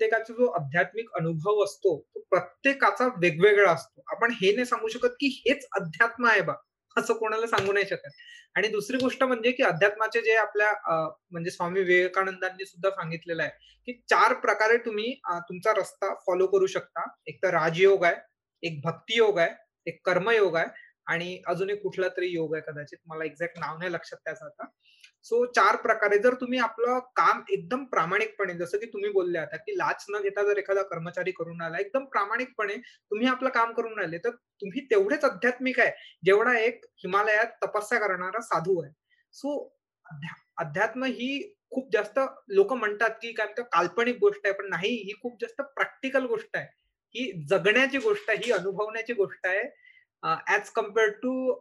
प्रत्येकाचा जो आध्यात्मिक अनुभव असतो तो प्रत्येकाचा वेगवेगळा असतो. आपण हे नाही सांगू शकत की हेच अध्यात्म आहे बा असं कोणाला सांगू नाही शकत. आणि दुसरी गोष्ट म्हणजे की अध्यात्माचे जे आपल्या म्हणजे स्वामी विवेकानंदांनी सुद्धा सांगितलेलं आहे की चार प्रकारे तुम्ही तुमचा रस्ता फॉलो करू शकता. एक तर राजयोग आहे एक भक्तियोग आहे एक कर्मयोग आहे आणि अजून एक कुठला तरी योग आहे कदाचित. मला एक्झॅक्ट नाव नाही लक्षात त्याचं आता. सो चार प्रकारे जर तुम्ही आपलं काम एकदम प्रामाणिकपणे जसं की तुम्ही बोलले आता की लाच न घेता जर एखादा कर्मचारी करून आला एकदम प्रामाणिकपणे तुम्ही आपलं काम करून राहिले तर तुम्ही तेवढेच आध्यात्मिक आहे जेवढा एक हिमालयात तपस्या करणारा साधू आहे. सो अध्यात्म ही खूप जास्त लोक म्हणतात की काय काल्पनिक गोष्ट आहे पण नाही ही खूप जास्त प्रॅक्टिकल गोष्ट आहे. ही जगण्याची गोष्ट आहे ही अनुभवण्याची गोष्ट आहे. ऍज कम्पेअर्ड टू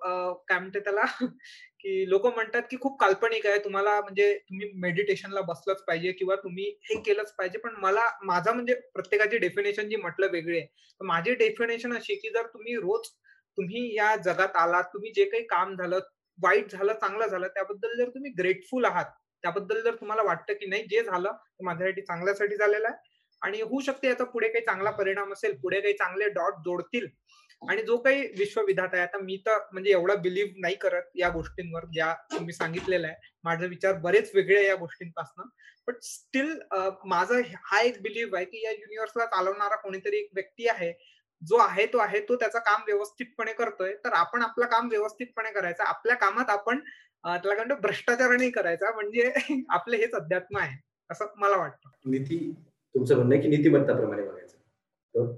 काय म्हणते त्याला? की लोक म्हणतात की खूप काल्पनिक आहे. तुम्हाला म्हणजे तुम्ही मेडिटेशनला बसलंच पाहिजे किंवा तुम्ही हे केलंच पाहिजे. पण मला माझा म्हणजे प्रत्येकाची डेफिनेशन जी म्हटलं वेगळी आहे. तर माझी डेफिनेशन अशी की जर तुम्ही रोज तुम्ही या जगात आलात तुम्ही जे काही काम झालं वाईट झालं चांगलं झालं त्याबद्दल जर तुम्ही ग्रेटफुल आहात त्याबद्दल जर तुम्हाला वाटतं की नाही जे झालं ते माझ्यासाठी चांगल्यासाठी झालेलं आहे. आणि होऊ शकते याचा पुढे काही चांगला परिणाम असेल पुढे काही चांगले डॉट जोडतील आणि जो काही विश्वविधात आहे आता मी तर म्हणजे एवढा बिलीव्ह नाही करत या गोष्टींवर ज्या तुम्ही सांगितलेलं आहे. माझे विचार बरेच वेगळे या गोष्टींपासून. पण स्टील माझा हा एक बिलीव्ह आहे की या युनिव्हर्सला चालवणारा कोणीतरी एक व्यक्ती आहे जो आहे तो आहे तो त्याचं काम व्यवस्थितपणे करतोय. तर आपण आपलं काम व्यवस्थितपणे करायचं. आपल्या कामात आपण त्याला म्हणतो भ्रष्टाचार नाही करायचा. म्हणजे आपले हेच अध्यात्म आहे असं मला वाटतं. नीती तुमचं म्हणणं आहे की नीतिमत्ताप्रमाणे बघायचं.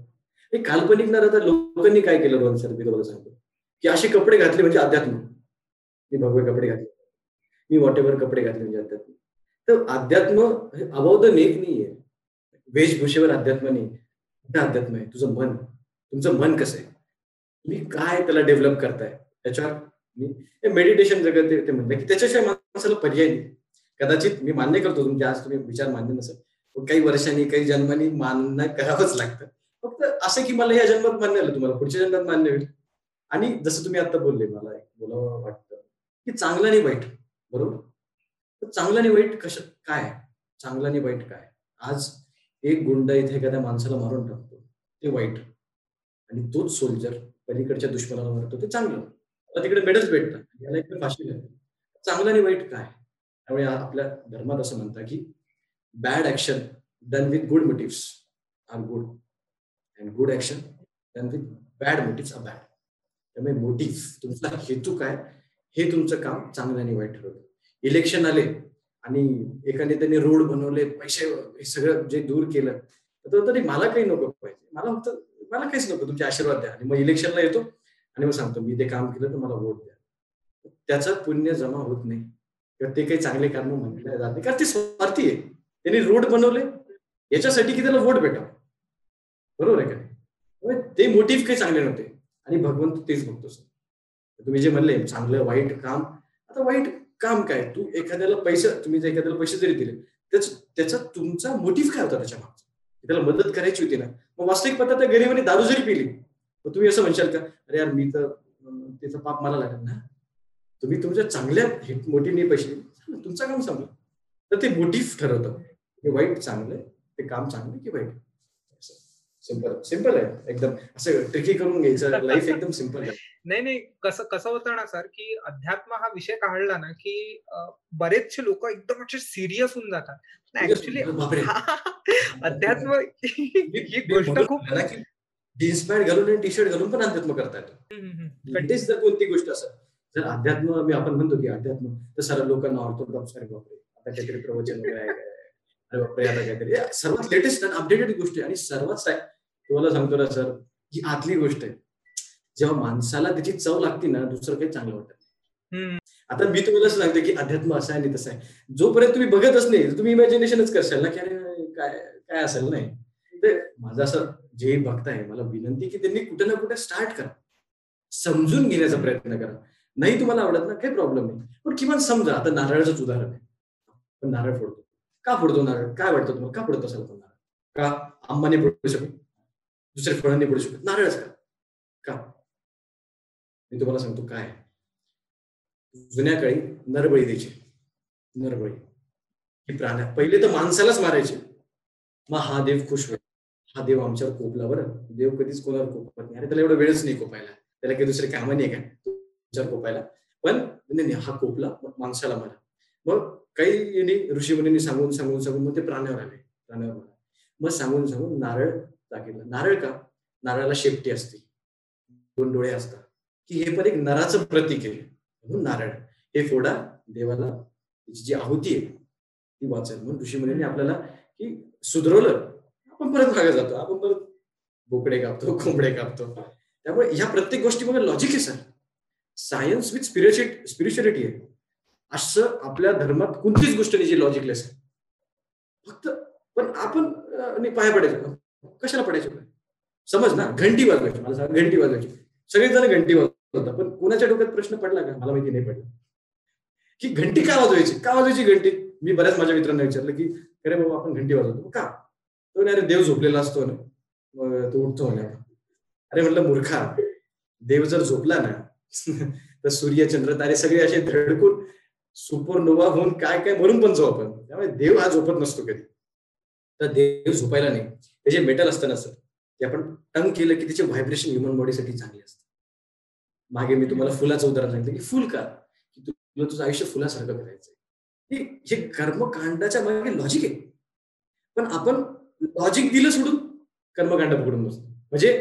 हे काल्पनिक न राहता लोकांनी काय केलं रोहन सर मी तुम्हाला सांगतो. की असे कपडे घातले म्हणजे अध्यात्म. मी भगवे कपडे घातले. मी वॉटेवर कपडे घातले म्हणजे अध्यात्म. तर अध्यात्म अबाव द नेक नाहीये. वेशभूषेवर अध्यात्म नाही. अध्यात्म आहे. तुझं मन. तुमचं मन कसं आहे? तुम्ही काय त्याला डेव्हलप करताय? त्याच्यावर मी मेडिटेशन जगत ते म्हणलं की त्याच्याशिवाय माणसाला पर्याय नाही. कदाचित मी मान्य करतो तुमचे आज तुम्ही विचार मान्य नसेल. काही वर्षांनी काही जन्मांनी मान्य करावंच लागतं. असं की मला या जन्मात मान्य आलं तुम्हाला पुढच्या जन्मात मान्य होईल. आणि जसं तुम्ही आता बोलले मला एक बोलावं वाटतं की चांगलं आणि वाईट बरोबर? चांगलं आणि वाईट कसं काय? चांगलं आणि वाईट काय? आज एक गुंड इथे एखाद्या माणसाला मारून टाकतो ते वाईट. आणि तोच सोल्जर पलीकडच्या दुश्मनाला मारतो ते चांगलं. मला तिकडे मेडल्स भेटतात याला इकडे फाशी लागते. चांगलं आणि वाईट काय? त्यामुळे आपल्या धर्मात असं म्हणतात की bad action done with good motives are good and good action done with bad motives are bad त्यामुळे मोटिव्ह तुमचा हेतू काय? हे तुमचं काम चांगलं आणि वाईट ठरवतं. इलेक्शन आले आणि एका त्यांनी रोड बनवले पैसे हे सगळं जे दूर केलं तर तरी मला काही नको पाहिजे. मला फक्त मला काहीच नको तुमचे आशीर्वाद द्या. आणि मग इलेक्शनला येतो आणि मग सांगतो मी ते काम केलं तर मला वोट द्या. त्याचं पुण्य जमा होत नाही. किंवा ते काही चांगले कारण म्हटले जात नाही कारण ते स्वार्थी आहे. त्यांनी रोड बनवले. याच्यासाठी की त्याला वोट भेटावं? बरोबर आहे का ते मोटिव्ह काही चांगले नव्हते. आणि भगवंत तेच बघतो तुम्ही जे म्हणले चांगलं वाईट काम. आता वाईट काम काय? तू एखाद्याला पैसे तुम्ही जर एखाद्याला पैसे जरी दिले त्याच त्याचा तुमचा मोटिव्ह काय होता त्याच्या मागचा? त्याला मदत करायची होती ना. मग वास्तविक पद्धत त्या गरीबाने दारू जरी पिली मग तुम्ही असं म्हणशाल का अरे यार मी तर त्याचा पाप मला लागेल ना? तुम्ही तुमच्या चांगल्या मोठीने पैसे तुमचं काम सांगलं तर ते मोटिव्ह ठरवतं. हे वाईट चांगलं ते काम चांगलं की वाईट? सिंपल सिंपल आहे. एकदम असं ट्रिकी करून घ्यायचं. लाईफ एकदम सिंपल आहे. नाही नाही. कसं कसं होतं ना सर की अध्यात्म हा विषय काढला ना की बरेचसे लोक एकदम असे सिरियस होऊन जातात. ऍक्च्युली अध्यात्म ही गोष्ट खूप जीन्स पॅन्ट घालून आणि टी शर्ट घालून पण अध्यात्म करता येतो तेच जर कोणती गोष्ट असं जर अध्यात्म मी आपण म्हणतो की अध्यात्म तर सर्व लोकांना ऑर्थोडॉक्स अरे बापरे आता काहीतरी प्रवचन वगैरे अरे बापरे आता काहीतरी सर्वात लेटेस्ट आणि अपडेटेड गोष्ट आहे. आणि सर्वात तुम्हाला सांगतो ना सर ही आतली गोष्ट आहे. जेव्हा माणसाला त्याची चव लागते ना दुसरं काही चांगलं वाटत आता मी तुम्हाला असं सांगतो की अध्यात्म असं आहे आणि तसं आहे. जोपर्यंत तुम्ही बघतच नाही तुम्ही इमॅजिनेशनच करशाल ना की अरे काय काय असेल नाही. ते माझं असं जे भक्त आहे मला विनंती की त्यांनी कुठे ना कुठे स्टार्ट करा. समजून घेण्याचा प्रयत्न करा. नाही तुम्हाला आवडत ना काही प्रॉब्लेम नाही. पण किमान समजा आता नारळाचंच उदाहरण आहे. आपण नारळ फोडतो. का फोडतो नारळ? काय वाटतं तुम्हाला? का फोडत असाल नारळ? का? आंबाने फोडू शकत? दुसऱ्या फळांनी पडू शकत. नारळच का का मी तुम्हाला सांगतो काय जुन्या काळी नरबळी द्यायची. नरबळी. ही प्राण्या. पहिले तर माणसालाच मारायचे. मग हा देव खुश होईल. हा देव आमच्यावर कोपला बरं. देव कधीच कोणावर कोपत नाही. अरे त्याला एवढा वेळच नाही कोपायला. त्याला काही दुसरे कामं नाही काय? तुमच्यावर कोपायला. पण नाही हा कोपला. माणसाला मारा. मग काही ऋषी मुनींनी सांगून सांगून सांगून मग ते प्राण्यावर आले. प्राण्यावर मला मग सांगून सांगून नारळ दाखवलं. नारळ का? नारळाला शेपटी असते. दोन डोळे असतात. की हे पण एक नराचं प्रतीक आहे. म्हणून नारळ हे फोडा देवाला त्याची जी आहुती आहे ती वाचेल. म्हणून ऋषी मुलींनी आपल्याला की सुधरवलं. आपण परत मागे जातो. आपण परत बोकडे कापतो कोंबडे कापतो. त्यामुळे ह्या प्रत्येक गोष्टीमध्ये लॉजिक आहे sir science with spirituality spirituality आहे. असं आपल्या धर्मात कोणतीच गोष्ट नाही जी लॉजिकलेस आहे. फक्त पण आपण पाया पडायचं कशाला पडायचे समज ना घंटी वाजवायची मला सांग घंटी वाजवायची. सगळेजण घंटी वाजवतात पण कोणाच्या डोक्यात प्रश्न पडला का? मला माहिती नाही पडला. की घंटी का वाजवायची? का वाजवायची घंटी? मी बऱ्याच माझ्या मित्रांना विचारलं की अरे बाबा आपण घंटी वाजवतो. का? तो अरे देव झोपलेला असतो ना तो उठतो ना अरे म्हटलं मूर्खा देव जर झोपला ना तर सूर्य चंद्र तारे सगळे असे धडकून सुपरनोवा होऊन काय काय मरून पण जाऊ आपण. त्यामुळे देव हा झोपत नसतो कधी. तर देव झोपायला नाही. त्याचे मेटल असतं ना सर ते आपण टंग केलं की त्याचे व्हायब्रेशन ह्युमन बॉडीसाठी चांगली असते मागे मी तुम्हाला फुलाचं उदाहरण सांगितलं की फुल का? की तुला तुझं आयुष्य फुलासारखं करायचंय. हे कर्मकांडाच्या मागे लॉजिक आहे. पण आपण लॉजिक दिलं सोडून कर्मकांड पकडून बसतो. म्हणजे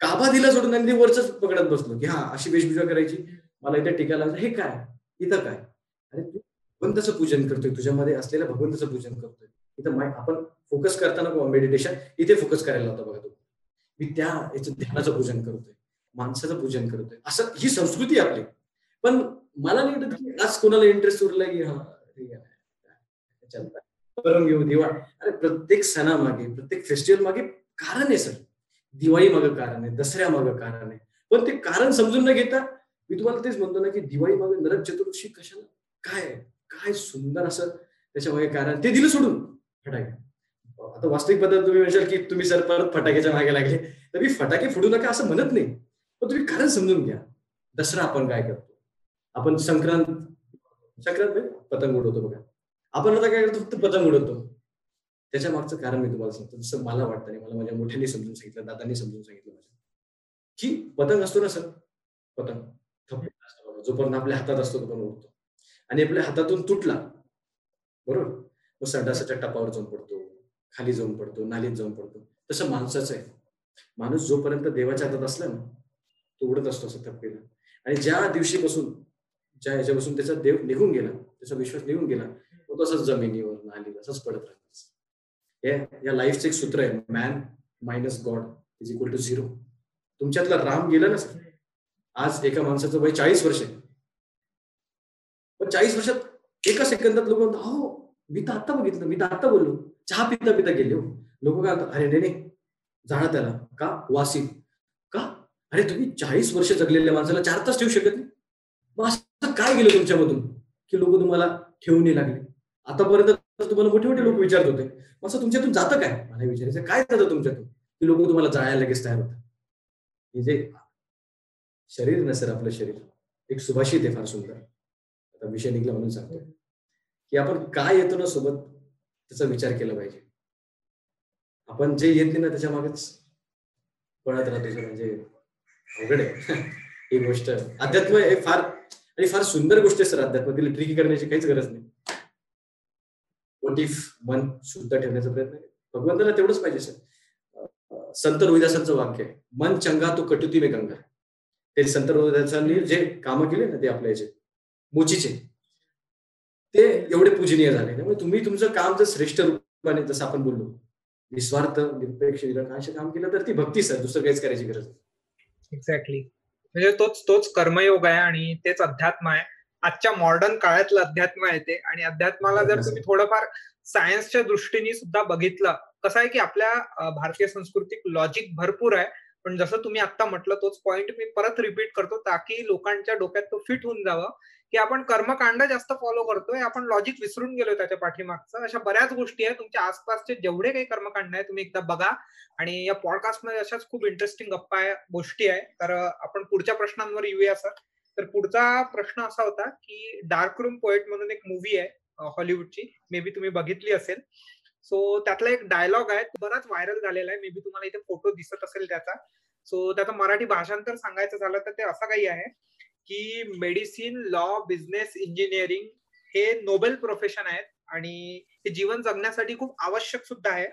काबा दिला सोडून आणि वरच पकडत बसलो की हा अशी वेशभूषा करायची. मला इथे टिकायला हे काय? इथं काय? अरे तू भगवंताचं पूजन करतोय. तुझ्यामध्ये असलेल्या भगवंताचं पूजन करतोय. इथं आपण फोकस करताना मेडिटेशन इथे फोकस करायला होता बघा तू मी त्या याचं ध्यानाचं पूजन करतोय माणसाचं पूजन करतोय. असं ही संस्कृती आपली. पण मला नाही वाटत की आज कोणाला इंटरेस्ट उरला की हा परम घेऊ दिवाळ अरे प्रत्येक सणामागे प्रत्येक फेस्टिवल मागे कारण आहे सर. दिवाळी मागं कारण आहे दसऱ्या मागं कारण आहे. पण ते कारण समजून न घेता मी तुम्हाला तेच म्हणतो ना की दिवाळी मागे नरक चतुर्दशी कशाला? काय काय सुंदर असं त्याच्यामागे कारण ते दिलं सोडून. फटाके. आता वास्तविकबद्दल तुम्ही म्हणशाल की तुम्ही सर परत फटाक्याच्या मागे लागले. तर मी फटाके फुटू नका असं म्हणत नाही. पण तुम्ही कारण समजून घ्या. दसरा आपण काय करतो? आपण संक्रांत संक्रांत पतंग उडवतो बघा. आपण आता काय करतो? फक्त पतंग उडवतो. त्याच्या मागचं कारण मी तुम्हाला सांगतो. जसं मला वाटतं आणि मला माझ्या मोठ्यांनी समजून सांगितलं दादांनी समजून सांगितलं माझ्या. की पतंग असतो ना सर? पतंग. थपलेला असतो जोपर्यंत आपल्या हातात असतो तोपर्यंत उडतो. आणि आपल्या हातातून तुटला. बरोबर? मग संडासाच्या टपावर जाऊन पडतो खाली जाऊन पडतो नालीत जाऊन पडतो. तसं माणसाचं आहे. माणूस जोपर्यंत देवाच्या हातात असला ना तो उडत असतो असं थपकेला. आणि ज्या दिवशीपासून ज्या याच्यापासून त्याचा देव निघून गेला त्याचा विश्वास निघून गेला तो तसंच जमिनीवर नाली असंच पडत राहत. या लाईफचं एक सूत्र आहे man minus God is equal to zero तुमच्यातला राम गेला ना सर? आज एका माणसाचं वय चाळीस वर्ष आहे. पण चाळीस वर्षात एका सेकंदात लोक म्हणतात हो मी तर आता बघितलं मी तर आता बोललो. चहा पिता पिता गेले हो. लोक काय अरे नाही नाही जाणार त्याला. का? वासिम. का? अरे तुम्ही चाळीस वर्ष जगलेल्या माणसाला चार तास ठेवू शकत नाही? मग असं काय गेलं तुमच्यामधून की लोक तुम्हाला ठेवून लागले? आतापर्यंत तुम्हाला मोठे मोठे लोक विचारत होते. असं तुमच्यातून जातं काय? मला विचारायचं काय जातं तुमच्यातून? की लोक तुम्हाला जाळायला लगेच तयार होतात. हे जे शरीर नसेल आपलं शरीर. एक सुभाषित आहे फार सुंदर. आता विषय निघला म्हणून सांगतो. की आपण काय येतो ना सोबत त्याचा विचार केला पाहिजे. आपण जे येत नाही ना त्याच्या मागेच पळत राहतो म्हणजे अवघड आहे. ही गोष्ट. अध्यात्म हे फार आणि फार सुंदर गोष्ट आहे सर अध्यात्म तिला ट्रिकी करण्याची काहीच गरज नाही. इफ मन शुद्ध ठेवण्याचा प्रयत्न भगवंताला तेवढंच पाहिजे सर. संत रोहिदासांचं वाक्य आहे मन चंगा तो कटुती मे गंगा. ते संत रोहिदासांनी जे काम केले ना ते आपल्या याचे मोचीचे ते एवढे पूजनीय झाले. त्यामुळे तुम्ही तुमचं काम जर श्रेष्ठ रूपाने जसं आपण बोललो निस्वार्थ निरपेक्ष निरकांश काम केलं तर ती भक्ती सर दुसरं काहीच करायची गरज एक्झॅक्टली म्हणजे तोच तोच कर्मयोग आहे आणि तेच अध्यात्म आहे. आजच्या मॉडर्न काळातलं अध्यात्म आहे ते. आणि अध्यात्माला जर तुम्ही थोडंफार सायन्सच्या दृष्टीने सुद्धा बघितलं कसं आहे की आपल्या भारतीय संस्कृतीत लॉजिक भरपूर आहे. पण जसं तुम्ही आता म्हटलं तोच पॉइंट मी परत रिपीट करतो ताकी लोकांच्या डोक्यात तो फिट होऊन जावं की आपण कर्मकांड जास्त फॉलो करतोय आपण लॉजिक विसरून गेलोय त्याच्या पाठीमागचं. अशा बऱ्याच गोष्टी आहेत. तुमच्या आसपासचे जेवढे काही कर्मकांड आहे तुम्ही एकदा बघा. आणि या पॉडकास्टमध्ये अशाच खूप इंटरेस्टिंग गप्पा आहे गोष्टी आहे तर आपण पुढच्या प्रश्नांवर येऊया सर तर पुढचा प्रश्न असा होता की डार्क रूम पोएट म्हणून एक मूवी आहे हॉलिवूडची मे बी तुम्ही बघितली असेल. सो त्यातला एक डायलॉग आहे बराच व्हायरल झालेला आहे. मे बी तुम्हाला इथे फोटो दिसत असेल त्याचा. सो त्याचं मराठी भाषांतर सांगायचं झालं तर ते असं काही आहे की मेडिसिन लॉ बिझनेस इंजिनिअरिंग हे नोबेल प्रोफेशन आहेत आणि हे जीवन जगण्यासाठी खूप आवश्यक सुद्धा आहे.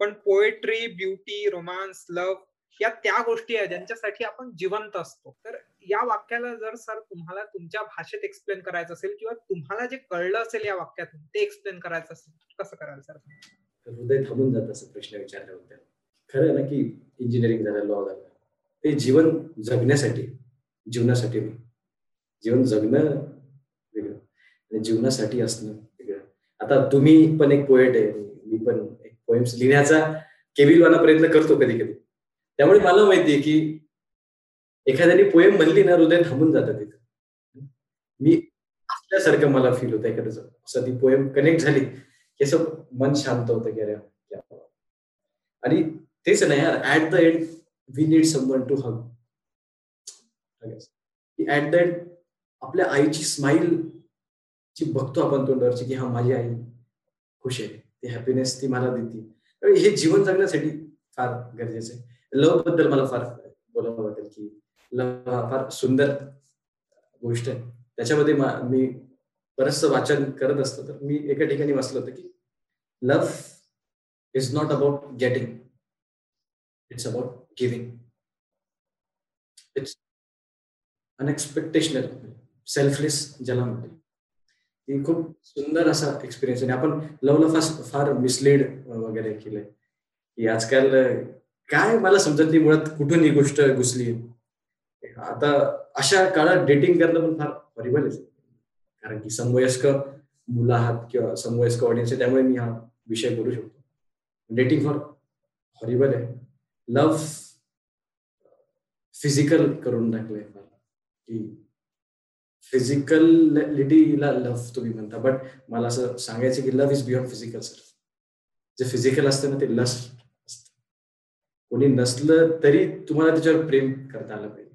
पण पोएट्री ब्युटी रोमांस लव्ह या त्या गोष्टी आहेत ज्यांच्यासाठी आपण जिवंत असतो. तर या वाक्याला जर सर तुम्हाला तुमच्या भाषेत एक्सप्लेन करायचं असेल किंवा तुम्हाला जे कळलं असेल या वाक्यातून ते एक्सप्लेन करायचं असेल कसं कराल सर हृदय थांबून जात असं प्रश्न विचारला खरं ना की इंजिनिअरिंग झालं लॉ झालं. ते जीवन जगण्यासाठी जीवनासाठी नाही. जीवन जगणं वेगळं. आणि जीवनासाठी असणं वेगळं. आता तुम्ही पण एक पोएट आहे मी पण एक पोएम्स लिहिण्याचा केविलवाना प्रयत्न करतो कधी कधी त्यामुळे मला माहितीये की एखाद्याने पोएम म्हणली ना हृदय थांबून जातं तिथं. मी असल्यासारखं मला फील होतं एखाद्याच असं. ती पोएम कनेक्ट झाली की असं मन शांत होतं की अरे आणि तेच नाही यार at the end we need someone to hug at the end आपल्या आईची स्माइल ची बघतो आपण तोंडावरची की हा माझी आई खुश आहे. ती हॅपीनेस ती मला देते. हे जीवन जगण्यासाठी फार गरजेचं आहे. लवबद्दल मला फार बोलावं वाटेल की फार सुंदर गोष्ट आहे. त्याच्यामध्ये मी बरचसं वाचन करत असतो तर मी एका ठिकाणी वाचलं होतं की love is not about getting it's about giving. It's unexpectational selfless ज्याला म्हणते ही खूप सुंदर असा एक्सपिरियन्स आणि आपण लवला फार फार मिसलीड वगैरे केलंय. की आजकाल काय मला समजत नाही मुळात कुठून ही गोष्ट घुसली आता अशा काळात डेटिंग करणं पण फार हॉरिबल आहे. कारण की समवयस्क मुलं आहात किंवा समवयस्क ऑडियन्स आहे त्यामुळे मी हा विषय बोलू शकतो. डेटिंग फॉर हॉरिबल आहे. लव्ह फिजिकल करून टाकलंय फार. की फिजिकलिटीला लव्ह तुम्ही म्हणता. बट मला असं सांगायचं की love is beyond physical sir जे फिजिकल असतं ना ते लस्ट असतं. कोणी नसलं तरी तुम्हाला त्याच्यावर प्रेम करता आलं पाहिजे.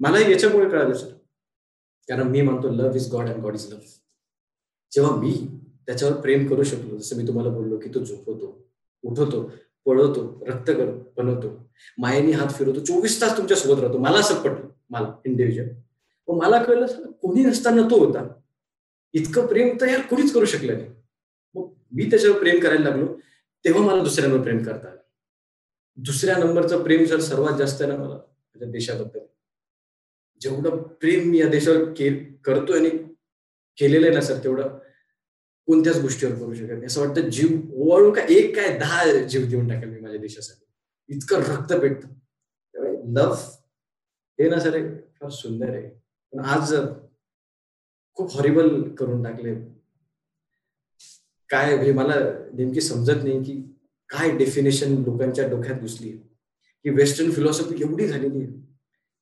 मला याच्यामुळे कळालं सर. कारण मी म्हणतो love is God and God is love जेव्हा मी त्याच्यावर प्रेम करू शकलो जसं मी तुम्हाला बोललो की तो झोपवतो उठवतो पळवतो रक्त कर बनवतो मायेने हात फिरवतो चोवीस तास तुमच्यासोबत राहतो. मला असं पटलं मला इंडिव्हिज्युअल पण मला कळलं कोणी नसताना तो होता. इतकं प्रेम तर यार कोणीच करू शकलं नाही. मग मी त्याच्यावर प्रेम करायला लागलो तेव्हा मला दुसऱ्यांवर प्रेम करता आलं. दुसऱ्या नंबरचं प्रेम जर सर्वात जास्त आहे ना मला माझ्या देशाबद्दल. जेवढं प्रेम मी या देशावर के करतोय आणि केलेलं आहे ना सर तेवढं कोणत्याच गोष्टीवर करू शकत नाही. असं वाटतं जीव ओवाळून का एक काय दहा जीव देऊन टाकेल मी माझ्या देशासाठी. इतकं रक्त पेटतं. लव्ह हे ना सर फार सुंदर आहे. पण आज खूप हॉरिबल करून टाकले. काय म्हणजे मला नेमकी समजत नाही की काय डेफिनेशन लोकांच्या डोक्यात घुसली की वेस्टर्न फिलॉसॉफी एवढी झालेली आहे.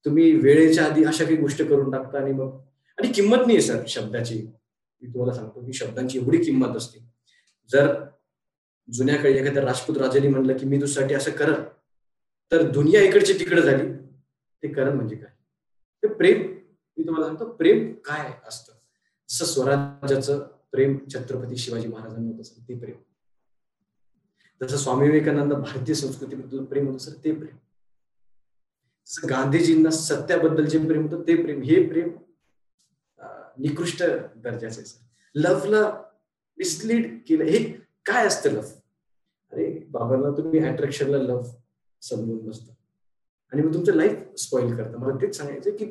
तुम्ही वेळेच्या आधी अशा काही गोष्ट करून टाकता आणि मग आणि किंमत नाही सर शब्दाची. मी तुम्हाला सांगतो की शब्दांची एवढी किंमत असते. जर जुन्या काळी एखाद्या राजपूत राजाने म्हणलं की मी तुझ्यासाठी असं करत तर दुनिया इकडची तिकडे झाली. ते करत म्हणजे काय? ते प्रेम. मी तुम्हाला सांगतो प्रेम काय असतं? जसं स्वराज्याचं प्रेम छत्रपती शिवाजी महाराजांना होत असेल ते प्रेम. जसं स्वामी विवेकानंद भारतीय संस्कृतीबद्दल प्रेम होत असेल ते प्रेम. गांधीजींना सत्याबद्दल जे प्रेम होतं ते प्रेम हे प्रेम निकृष्ट दर्जाचे सर लव्हला मिसलीड केलं. हे काय असतं लव्ह अरे बाबांना तुम्ही अट्रॅक्शनला लव्ह समजून बसता. आणि मग तुमचं लाईफ स्पॉइल करता. मला तेच सांगायचं की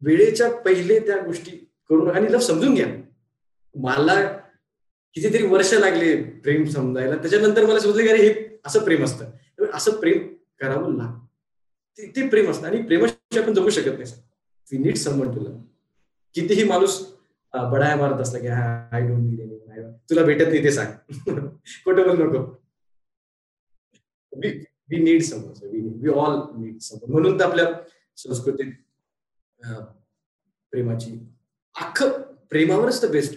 वेळेच्या पहिले त्या गोष्टी करून आणि लव्ह समजून घ्या. मला कितीतरी वर्ष लागले प्रेम समजायला. त्याच्यानंतर मला समजलं की अरे हे असं प्रेम असतं. असं प्रेम करावं लागतं. ते प्रेम असतं आणि प्रेमाशी आपण जगू शकत नाही we need someone to love कितीही माणूस बडाया मारत असला की आय डोंट नीड एनी तुला भेटत नाही ते सांग. कुठं पण नको we need someone we all need someone म्हणून तर आपल्या संस्कृतीत प्रेमाची अख्खं प्रेमावरच तर बेस्ट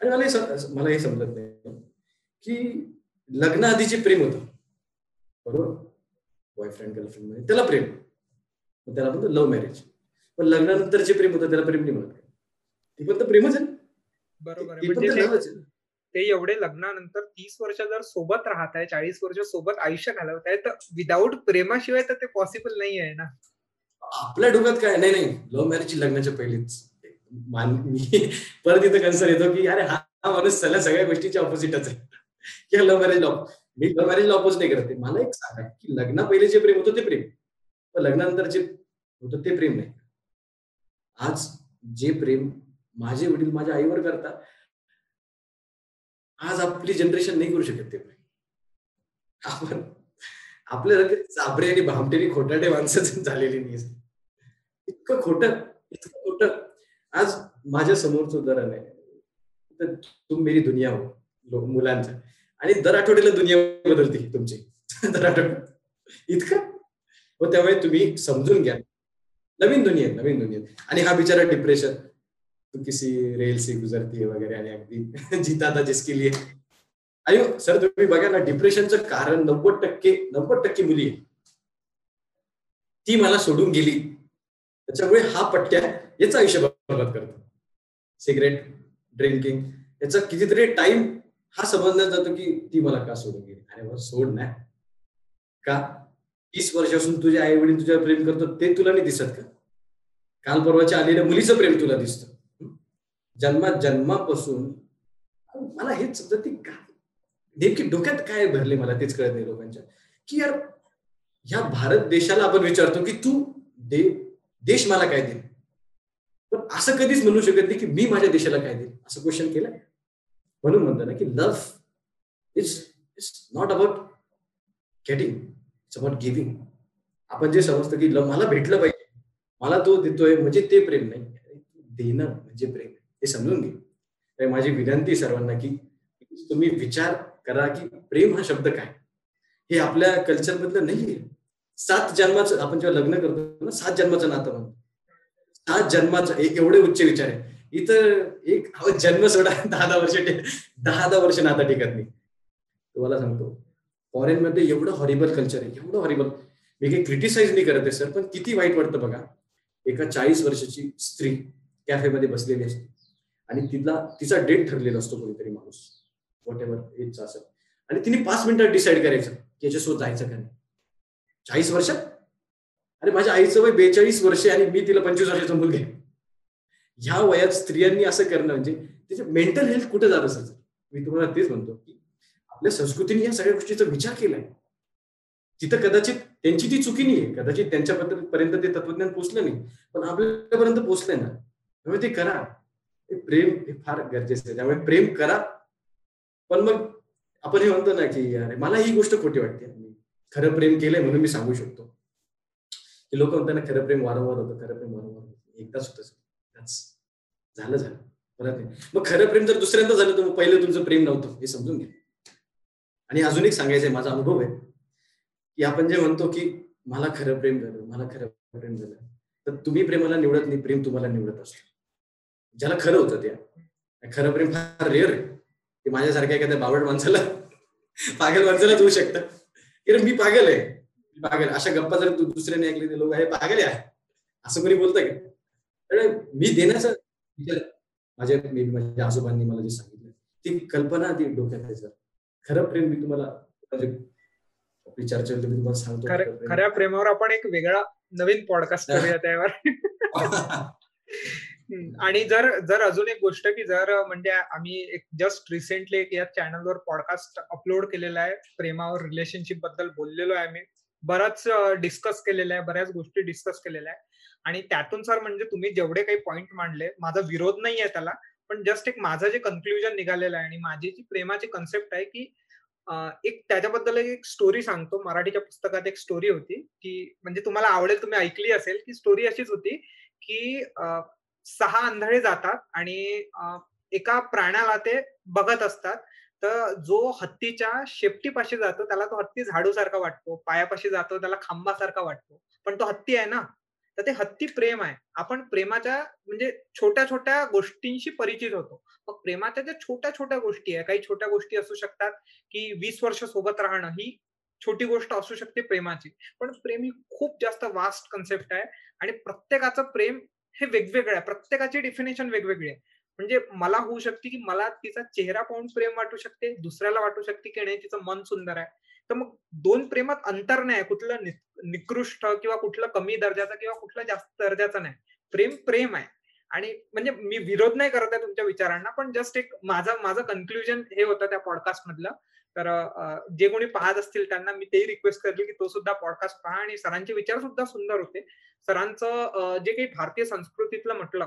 आणि मला हे मला हे समजत नाही की लग्नाआधीचे प्रेम होतं. बरोबर? बॉयफ्रेंड गर्लफ्रेंडमध्ये त्याला प्रेम. त्याला म्हणतो लव्ह मॅरेज पण लग्नानंतर जे प्रेम होतं त्याला प्रेम नाही म्हणत. ते पण तर प्रेमच आहे. बरोबर ते आहे. ते एवढे लग्नानंतर तीस वर्ष जर सोबत राहत आहे चाळीस वर्ष सोबत आयुष्य घालवत आहे तर विदाऊट प्रेमाशिवाय तर ते पॉसिबल नाही आहे ना? आपल्या डोक्यात काय? नाही नाही. लव्ह मॅरेज लग्नाच्या पहिलीच. मी परत इथं कन्सर्न येतो की अरे हा माणूस सगळ्या सगळ्या गोष्टीच्या ऑपोजिटच आहे. लव्ह मॅरेज लॉ मी लव्ह मॅरेजला ऑपोज नाही करते. मला एक सांगा की लग्ना पहिले जे प्रेम होतं ते प्रेम. पण लग्नानंतर जे होतं ते प्रेम नाही. आज जे प्रेम माझे वडील माझ्या आईवर करतात आज आपली जनरेशन नाही करू शकत ते प्रेम. आपण आपल्या चाबरे आणि भामटेने खोटाटे माणसं झालेली नाही. इतकं खोट इतकं खोट. आज माझ्या समोरचं उदाहरण आहे. तर तुम मेरी दुनिया हो मुलांचं. आणि दर आठवड्याला दुनिया बदलते तुमची. दर आठवड्या इतकं? व त्यामुळे तुम्ही समजून घ्या. नवीन दुनिया नवीन दुनिया आणि हा बिचारा डिप्रेशन तू किसी रेल से गुजरती वगैरे आणि अगदी जीता था जिसके लिए. आणि सर तुम्ही बघा ना डिप्रेशनचं कारण नव्वद टक्के नव्वद टक्के मुली आहे ती मला सोडून गेली. त्याच्यामुळे हा पट्ट्या याचा आयुष्य बरबाद करतो सिगरेट ड्रिंकिंग याचा कितीतरी टाइम हा समजण्यात जातो की ती मला का सोडून गेली? अरे सोड ना. का? तीस वर्षापासून तुझे आई वडील तुझ्या प्रेम करतो ते तुला नाही दिसत का? काल परवाच्या आलेल्या मुलीचं प्रेम तुला दिसत. जन्मात जन्मापासून मला हेच समजत ती काय नेमकी डोक्यात काय भरले मला तेच कळत नाही लोकांच्या. की यार ह्या भारत देशाला आपण विचारतो की तू दे देश मला काय देईल? पण असं कधीच म्हणू शकत नाही की मी माझ्या देशाला काय देईल? असं क्वेश्चन केलंय? म्हणून म्हणतो ना की love is it's not about getting it's about giving आपण जे समजतो की लव्ह मला भेटलं पाहिजे. मला तो देतोय म्हणजे ते प्रेम नाही. देणं म्हणजे प्रेम. हे समजून घे. माझी विनंती सर्वांना की तुम्ही विचार करा की प्रेम हा शब्द काय? हे आपल्या कल्चर मधलं नाहीये सात जन्माचं आपण जेव्हा लग्न करतो ना सात जन्माचं नातं म्हणतो. सात जन्माचं एवढे उच्च विचार आहे. इथं एक जन्म सोडा दहा दहा वर्ष दहा दहा वर्ष नाता टिकत नाही. तुम्हाला सांगतो फॉरेन मध्ये एवढं हॉरिबल कल्चर आहे एवढं हॉरिबल मी काही क्रिटिसाइज नाही करत आहे सर पण किती वाईट वाटतं बघा. एका चाळीस वर्षाची स्त्री कॅफेमध्ये बसलेली असते. आणि तिला तिचा डेट ठरलेला असतो कोणीतरी माणूस. वॉट एव्हर एजचा असेल आणि तिने पाच मिनिटात डिसाईड करायचं की याच्यासोबत जायचं का नाही. चाळीस वर्षात? अरे माझ्या आईचं वय बेचाळीस वर्ष आणि मी तिला पंचवीस वर्षाचा मुलगा ह्या वयात स्त्रियांनी असं करणं म्हणजे त्याचे मेंटल हेल्थ कुठे जात असेल? मी तुम्हाला तेच म्हणतो की आपल्या संस्कृतीने या सगळ्या गोष्टीचा विचार केलाय. तिथं कदाचित त्यांची ती चुकी नाहीये. कदाचित त्यांच्याबद्दल पर्यंत ते तत्वज्ञान पोचलं नाही. पण आपल्यापर्यंत पोचलंय ना. त्यामुळे ते करा. प्रेम हे फार गरजेचं आहे. त्यामुळे प्रेम करा. पण मग आपण हे म्हणतो ना की अरे मला ही गोष्ट खोटी वाटते. मी खरं प्रेम केलंय म्हणून मी सांगू शकतो. की लोक म्हणताना खरं प्रेम वारंवार होतं खरं प्रेम वारंवार होतं. एकदाच होतं झालं झालं. परत नाही मग खरं प्रेम जर दुसऱ्यांदा झालं तर मग पहिलं तुमचं प्रेम नव्हतं हे समजून घ्या. आणि अजून एक सांगायचंय माझा अनुभव आहे. की आपण जे म्हणतो की मला खरं प्रेम झालं मला खरं प्रेम झालं तर तुम्ही प्रेमाला निवडत नाही प्रेम तुम्हाला निवडत असतो. ज्याला खरं होतं त्या खरं प्रेम फार रेअर आहे. की माझ्यासारख्या एखाद्या बावड माणसाला पागल माणसालाच होऊ शकतं. की मी पागल आहे. पागल. अशा गप्पा जर दुसऱ्याने ऐकले लोक हे पागल आहे. असं कोणी बोलतं का? मी देण्याचा माझ्या माझ्या आजोबांनी मला जे सांगितलं ती कल्पना ती डोक्यात आहे सर. खरं प्रेम मी तुम्हाला आपली चर्चा मी तुम्हाला सांगतो. खऱ्या प्रेमावर आपण एक वेगळा नवीन पॉडकास्ट करूया त्यावर. आणि जर जर अजून एक गोष्ट की जर म्हणजे आम्ही एक जस्ट रिसेंटली एक या चॅनलवर पॉडकास्ट अपलोड केलेला आहे. प्रेमावर रिलेशनशिपबद्दल बोललेलो आहे आम्ही. बराच डिस्कस केलेला आहे. बऱ्याच गोष्टी डिस्कस केलेल्या आहे. आणि त्यातून सर म्हणजे तुम्ही जेवढे काही पॉइंट मांडले माझा विरोध नाही आहे त्याला पण जस्ट एक माझं जे कन्क्ल्युजन निघालेलं आहे आणि माझी जी प्रेमाची कन्सेप्ट आहे की एक त्याच्याबद्दल एक स्टोरी सांगतो. मराठीच्या पुस्तकात एक स्टोरी होती की म्हणजे तुम्हाला आवडेल तुम्ही ऐकली असेल की स्टोरी अशीच होती की सहा आंधळे जातात आणि एका प्राण्याला ते बघत असतात. तर जो हत्तीच्या शेपटीपाशी जातो त्याला तो हत्ती झाडूसारखा वाटतो पायापाशी जातो त्याला खांबासारखा वाटतो. पण तो हत्ती आहे ना तर ते हत्ती प्रेम आहे. आपण प्रेमाच्या म्हणजे छोट्या छोट्या गोष्टींशी परिचित होतो. मग प्रेमाच्या ज्या छोट्या छोट्या गोष्टी आहे काही छोट्या गोष्टी असू शकतात की वीस वर्ष सोबत राहणं ही छोटी गोष्ट असू शकते प्रेमाची. पण प्रेम ही खूप जास्त वास्ट कन्सेप्ट आहे आणि प्रत्येकाचं प्रेम हे वेगवेगळं आहे. प्रत्येकाची डेफिनेशन वेगवेगळी आहे. म्हणजे मला होऊ शकते की मला तिचा चेहरा पाहून प्रेम वाटू शकते दुसऱ्याला वाटू शकते की नाही तिचं मन सुंदर आहे. तर मग दोन प्रेमात अंतर नाही कुठलं निकृष्ट किंवा कुठलं कमी दर्जाचं किंवा कुठलं जास्त दर्जाचं नाही. प्रेम प्रेम आहे. आणि म्हणजे मी विरोध नाही करत आहे तुमच्या विचारांना पण जस्ट एक माझा माझं कन्क्लुजन हे होतं त्या पॉडकास्ट मधलं. तर जे कोणी पाहत असतील त्यांना मी तेही रिक्वेस्ट करली की तो सुद्धा पॉडकास्ट पहा आणि सरांचे विचार सुद्धा सुंदर होते. सरांचं जे काही भारतीय संस्कृतीतलं म्हटलं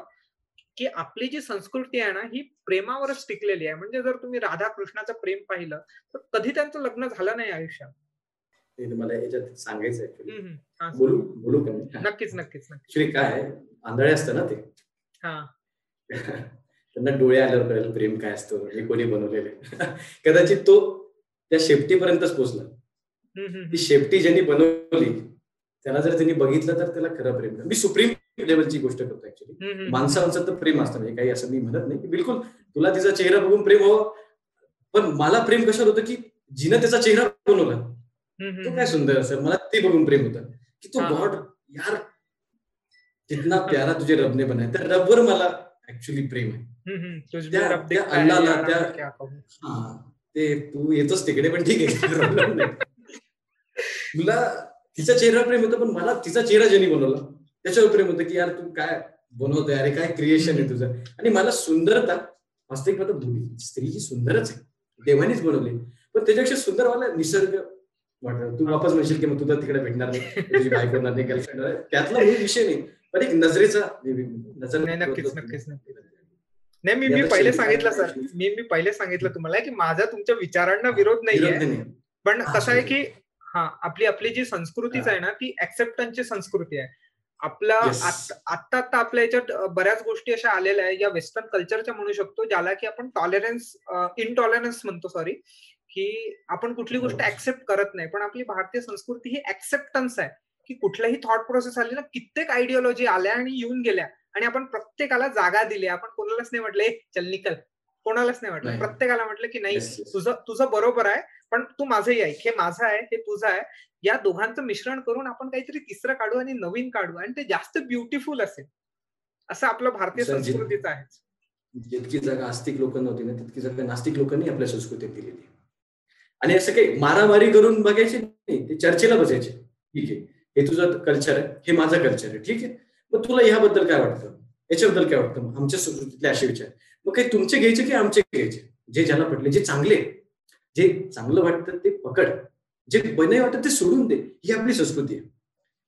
की आपली जी संस्कृती आहे ना ही प्रेमावरच टिकलेली आहे. म्हणजे जर तुम्ही राधा कृष्णाचं प्रेम पाहिलं तर कधी त्यांचं लग्न झालं नाही आयुष्यात? मला याच्यात सांगायचं बोलू बोलू का नक्कीच नक्कीच नक्कीच. काय आंधळे असतं ना ते. त्यांना डोळे आल्यावर कळेल प्रेम काय असतं हे कोणी बनवलेले कदाचित तो त्या शेपटीपर्यंतच पोहोचला ती शेपटी ज्यांनी बनवली त्याला जर त्यांनी बघितलं तर त्याला खरं प्रेम. मी सुप्रीम लेवलची गोष्ट करतो ऍक्च्युली माणसांचं तर प्रेम असतं म्हणजे काही असं मी म्हणत नाही. बिलकुल तुला तिचा चेहरा बघून प्रेम हवं पण मला प्रेम कशावर होतं की जिनं त्याचा चेहरा बनवला तो काय सुंदर असेल? मला ते बघून प्रेम होतं. की तो गॉड यार कितना प्यारा तुझे रबने बनाय तर रबवर मला ऍक्च्युली प्रेम आहे. त्या अल्लाला त्या ते तू येतोस तिकडे पण ठीक आहे. तुला तिचा चेहरा प्रेम होता पण मला तिचा चेहरा ज्यांनी बनवला त्याच्यावर प्रेम होतं की यार तू काय बनवतोय अरे काय क्रिएशन आहे तुझं? आणि मला सुंदरता वास्तविक मुली स्त्री ही सुंदरच आहे. देवानीच बनवली. पण त्याच्यापेक्षा सुंदर मला निसर्ग वाटत. तू वापस म्हणशील की मग तुझा तिकडे भेटणार नाही. तुझी बायको होणार नाही गर्लफ्रेंड त्यातला मूळ विषय नाही. पण एक नजरेचा नजर नक्कीच नक्कीच नाही मी मी पहिले सांगितलं सर. मी मी पहिले सांगितलं तुम्हाला की माझा तुमच्या विचारांना विरोध नाहीये. पण कसं आहे की हा आपली आपली जी संस्कृतीच आहे ना ती ऍक्सेप्टन्सची संस्कृती आहे. आपला आता आता आपल्या याच्यात बऱ्याच गोष्टी अशा आलेल्या आहेत. या वेस्टर्न कल्चरच्या म्हणू शकतो ज्याला की आपण टॉलरन्स इनटॉलरन्स म्हणतो सॉरी की आपण कुठली गोष्ट ऍक्सेप्ट करत नाही. पण आपली भारतीय संस्कृती ही ऍक्सेप्टन्स आहे की कुठल्याही थॉट प्रोसेस आली ना कित्येक आयडिओलॉजी आल्या आणि येऊन गेल्या आणि आपण प्रत्येकाला जागा दिली. आपण कोणालाच नाही म्हटलं चल निकल. कोणालाच नाही म्हटलं प्रत्येकाला म्हटलं की नाही तुझं तुझं बरोबर आहे पण तू माझंही ऐक. हे माझं आहे हे तुझं आहे. या दोघांचं मिश्रण करून आपण काहीतरी तिसरं काढू आणि नवीन काढू. आणि ते जास्त ब्युटिफुल असेल असं आपलं भारतीय संस्कृतीचं आहे. जितकी जागा आस्तिक लोक नव्हती ना तितकी जागा नास्तिक लोकांनी आपल्या संस्कृतीत दिलेली. आणि असं काही मारामारी करून बघायचे नाही. ते चर्चेला बसायचे. ठीक आहे. हे तुझं कल्चर आहे हे माझं कल्चर आहे. ठीक आहे. मग तुला ह्याबद्दल काय वाटतं? याच्याबद्दल काय वाटतं? आमच्या संस्कृतीतले असे विचार. मग काही तुमचे घ्यायचे की आमचे घ्यायचे? जे ज्याला पटले जे चांगले जे चांगलं वाटतं ते पकड. जे बने वाटत ते सोडून दे. ही आपली संस्कृती आहे.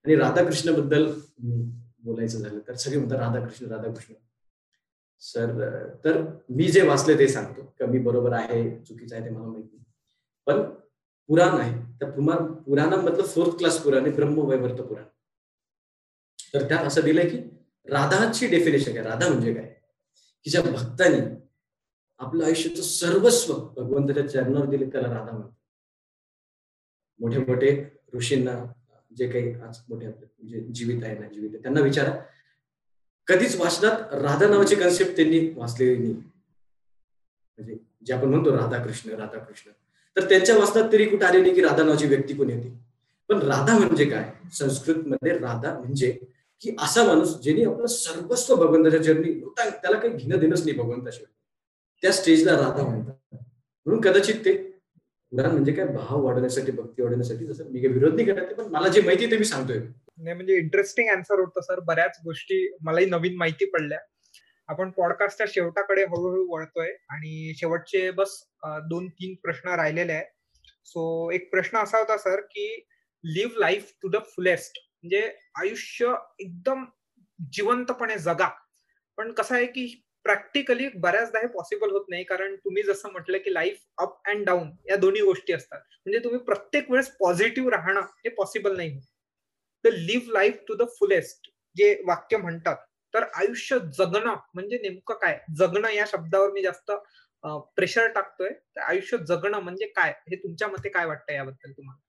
आणि राधाकृष्णबद्दल बोलायचं झालं तर सगळे म्हणतात राधाकृष्ण राधाकृष्ण. सर तर मी जे वाचले ते सांगतो. का मी बरोबर आहे चुकीचं आहे ते मला माहिती पण पुराण आहे. त्या पुराणामधलं फोर्थ क्लास पुराण आहे ब्रह्मवैवर्त पुराण. तर त्यात असं दिलंय की राधाची डेफिनेशन काय? राधा म्हणजे काय? की ज्या भक्तांनी आपलं आयुष्याचं सर्वस्व भगवंताच्या चरणावर दिले त्याला राधा म्हणतात. मोठे मोठे ऋषींना जे काही आज मोठे म्हणजे जीवित आहे ना जीवित आहे त्यांना विचारा. कधीच वाचनात राधा नावाची कन्सेप्ट त्यांनी वाचलेली नाही. म्हणजे जे आपण म्हणतो राधाकृष्ण राधाकृष्ण. तर त्यांच्या वाचनात तरी कुठे आले नाही की राधा नावाची व्यक्ती कोणी होती पण राधा म्हणजे काय? संस्कृत मध्ये राधा म्हणजे की असा माणूस ज्यांनी आपलं सर्वस्व भगवंताच्या चरणी त्याला काही घेणं देणंच नाही भगवंताशिवाय. त्या स्टेजला राधा म्हणतात. म्हणून कदाचित ते पुराण म्हणजे काय? भाव वाढवण्यासाठी भक्ती वाढवण्यासाठी जसं मी काही विरोध नाही करत पण मला जे माहिती ते मी सांगतोय. नाही म्हणजे इंटरेस्टिंग आन्सर होतं सर बऱ्याच गोष्टी मलाही नवीन माहिती पडल्या. आपण पॉडकास्टच्या शेवटाकडे हळूहळू वळतोय आणि शेवटचे बस दोन तीन प्रश्न राहिलेले आहेत. सो एक प्रश्न असा होता सर की live life to the fullest म्हणजे आयुष्य एकदम जिवंतपणे जगा. पण कसं आहे की प्रॅक्टिकली बऱ्याचदा हे पॉसिबल होत नाही कारण तुम्ही जसं म्हटलं की लाईफ अप अँड डाऊन या दोन्ही गोष्टी असतात. म्हणजे तुम्ही प्रत्येक वेळेस पॉझिटिव्ह राहणं हे पॉसिबल नाही. तर live life to the fullest जे वाक्य म्हणतात. तर आयुष्य जगणं म्हणजे नेमकं काय? जगणं या शब्दावर मी जास्त प्रेशर टाकतोय. तर आयुष्य जगणं म्हणजे काय? हे तुमच्या मते काय वाटतं याबद्दल तुम्हाला?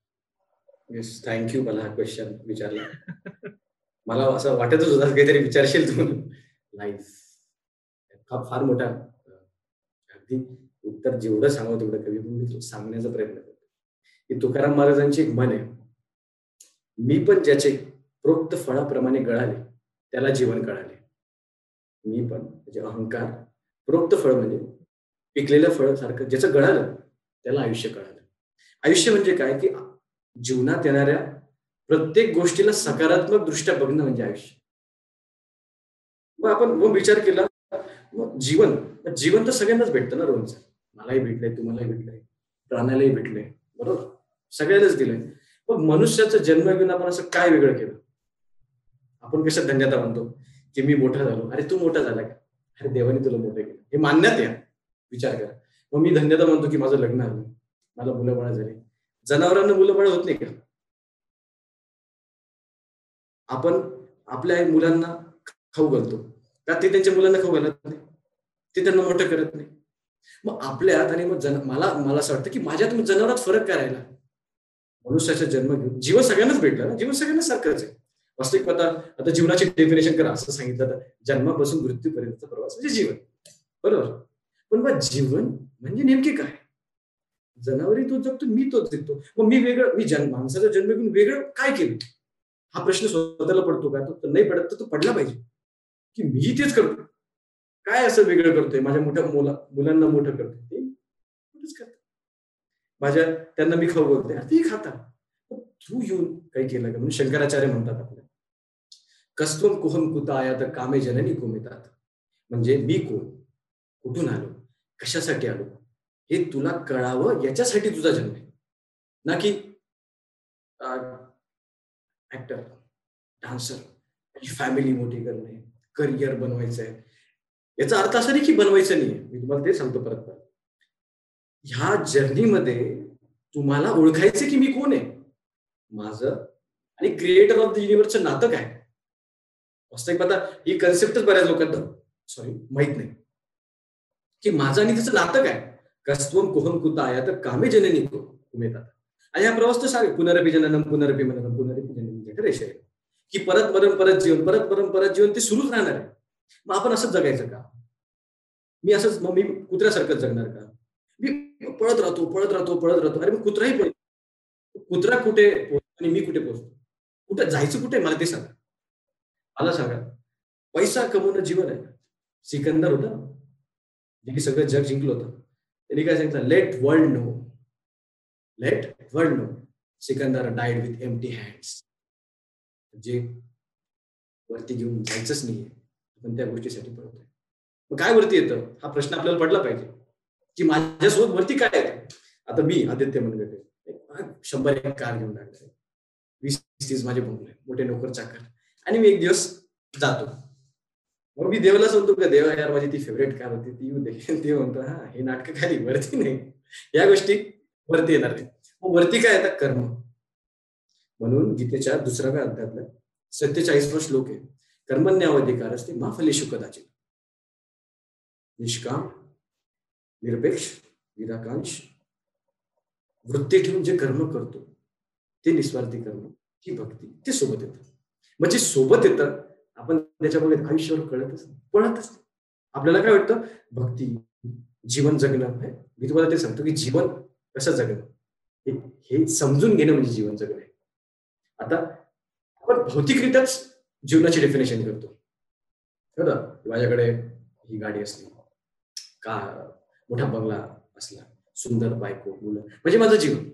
येस थँक्यू मला हा क्वेश्चन विचारला. मला असं वाटतच होतं काहीतरी विचारशील तू. लाईफ हा फार मोठा अगदी उत्तर जेवढं सांगावं तेवढं कवी मी सांगण्याचा प्रयत्न करतो. की तुकाराम महाराजांची एक मन आहे मी पण ज्याचे प्रोक्त फळाप्रमाणे गळाले त्याला जीवन कळाले. मी पण म्हणजे अहंकार प्रोक्त फळ म्हणजे पिकलेलं फळ सारखं ज्याचं गळालं त्याला आयुष्य कळालं. आयुष्य म्हणजे काय? की जीवनात येणाऱ्या प्रत्येक गोष्टीला सकारात्मक दृष्ट्या बघणं म्हणजे आयुष्य. मग आपण मग विचार केला मग जीवन जीवन तर सगळ्यांनाच भेटतं ना रोजचं. मलाही भेटलंय तुम्हालाही भेटलंय प्राण्यालाही भेटलंय बरोबर? सगळ्यांनाच दिलंय. मग मनुष्याचा जन्म घेऊन आपण असं काय वेगळं केलं? आपण कसं धन्यता म्हणतो की मी मोठा झालो. अरे तू मोठा झाला का? अरे देवाने तुला मोठं केलं. हे मानण्यात या. विचार करा. मग मी धन्यता म्हणतो की माझं लग्न आलं मला मुलं बाळा झाली. जनावरांना मुलं बाळ होत नाही का? आपण आपल्या मुलांना खाऊ घालतो. का ते त्यांच्या मुलांना खाऊ घालत नाही? ते त्यांना मोठं करत नाही. मग आपल्यात आणि मग जन मला मला असं वाटतं की माझ्यात मग जनावरात फरक करायला मनुष्याचा जन्म घेऊन जीवन सगळ्यांनाच भेटलं ना? जीवन सगळ्यांना सारखंच आहे. वास्तविक आता आता जीवनाची डेफिनेशन करा असं सांगितलं तर जन्मापासून मृत्यूपर्यंतचा प्रवास म्हणजे जीवन. बरोबर? पण मग जीवन म्हणजे नेमके काय? जनावरी तो जगतो मी तोच जगतो. मग मी वेगळं मी जन्म माणसाचा जन्म घेऊन वेगळं काय केलं? हा प्रश्न स्वतःला पडतो का? तो नाही पडत तर तो पडला पाहिजे. की मी तेच करतो काय असं वेगळं करतोय? माझ्या मोठ्या मुला मुलांना मोठं करतोय ते? माझ्या त्यांना मी खाऊ बोलते ते खाता तू येऊन काही केलं का? म्हणून शंकराचार्य म्हणतात आपल्या कस्तून कोहम कुता आया तर कामे जननी कोमितात. म्हणजे मी कोण? कुठून आलो? कशासाठी आलो? हे तुला कळावं याच्यासाठी तुझा जन्म आहे. ना की ऍक्टर डान्सर फॅमिली मोठी करणे करिअर बनवायचं आहे याचा अर्थ असा नाही की बनवायचं नाही मी तुम्हाला ते सांगतो परत परत. ह्या जर्नीमध्ये तुम्हाला ओळखायचं की मी कोण आहे? माझं आणि क्रिएटर ऑफ द युनिव्हर्सचं नातं काय? वास्तविक आता ही कन्सेप्टच बऱ्याच लोकांना सॉरी माहीत नाही. की माझं आणि त्याचं नातं काय? కస్త్వం కుహం कुता आया तर कामे जननी उमेतात आणि हा प्रवास तर सांगे पुनरपी जननम पुनरपी मननम पुनरपी जननी म्हणजे की परत परंपरा परत जीवन परत परंपरा परत जीवन ते सुरूच राहणार आहे. मग आपण असंच जगायचं का? मी असंच मग मी कुत्र्यासारखंच जगणार का? मी पळत राहतो पळत राहतो पळत राहतो. अरे मग कुत्राही पळतो. कुत्रा कुठे आणि मी कुठे पोहोचतो? कुठे जायचं कुठे? मला ते सांगा. मला सांगा. पैसा कमवणं जीवन आहे. सिकंदर होता. जे की सगळं जग जिंकलं होतं. त्यांनी काय सांगितलं? Let world know let world know Sikandar died with empty hands जे वरती घेऊन जायचंच नाहीये. आपण त्या गोष्टीसाठी पळतोय. मग काय वरती येतं? हा प्रश्न आपल्याला पडला पाहिजे. की माझ्यासोबत वरती काय येतं आता मी आदित्य मनगटे. शंभर एक कार घेऊन लागले. वीस तीस माझे बंगले. मोठे नोकर चाकर. आणि मी एक दिवस जातो. मग मी देवाला सांगतो का देवा यार माझी ती फेवरेट कार होती ती येऊ दे. ते म्हणतो हा हे नाटक खाली वरती नाही. या गोष्टी वरती येणार नाही मग वरती काय येतात? कर्म. म्हणून गीतेच्या दुसऱ्या अध्यातल्या सत्तेचाळीसवा श्लोक आहे. कर्मण्यावधिकार असते माफली फलेशु कदाचित. निष्काम निरपेक्ष निराकांश वृत्ती ठेवून जे कर्म करतो ते निस्वार्थी कर्म ही भक्ती ते सोबत येतं. म्हणजे सोबत येतं आपण त्याच्यामुळे आयुष्यावर कळतच पळतच आपल्याला काय वाटतं? भक्ती जीवन जगणं. मी तुम्हाला ते सांगतो की जीवन कसं जगणं? हे समजून घेणं म्हणजे जीवन जगणं आहे. आता आपण भौतिकरित्याच जीवनाची डेफिनेशन करतो. माझ्याकडे ही गाडी असली का मोठा बंगला असला सुंदर बायको मुलं म्हणजे माझं जीवन.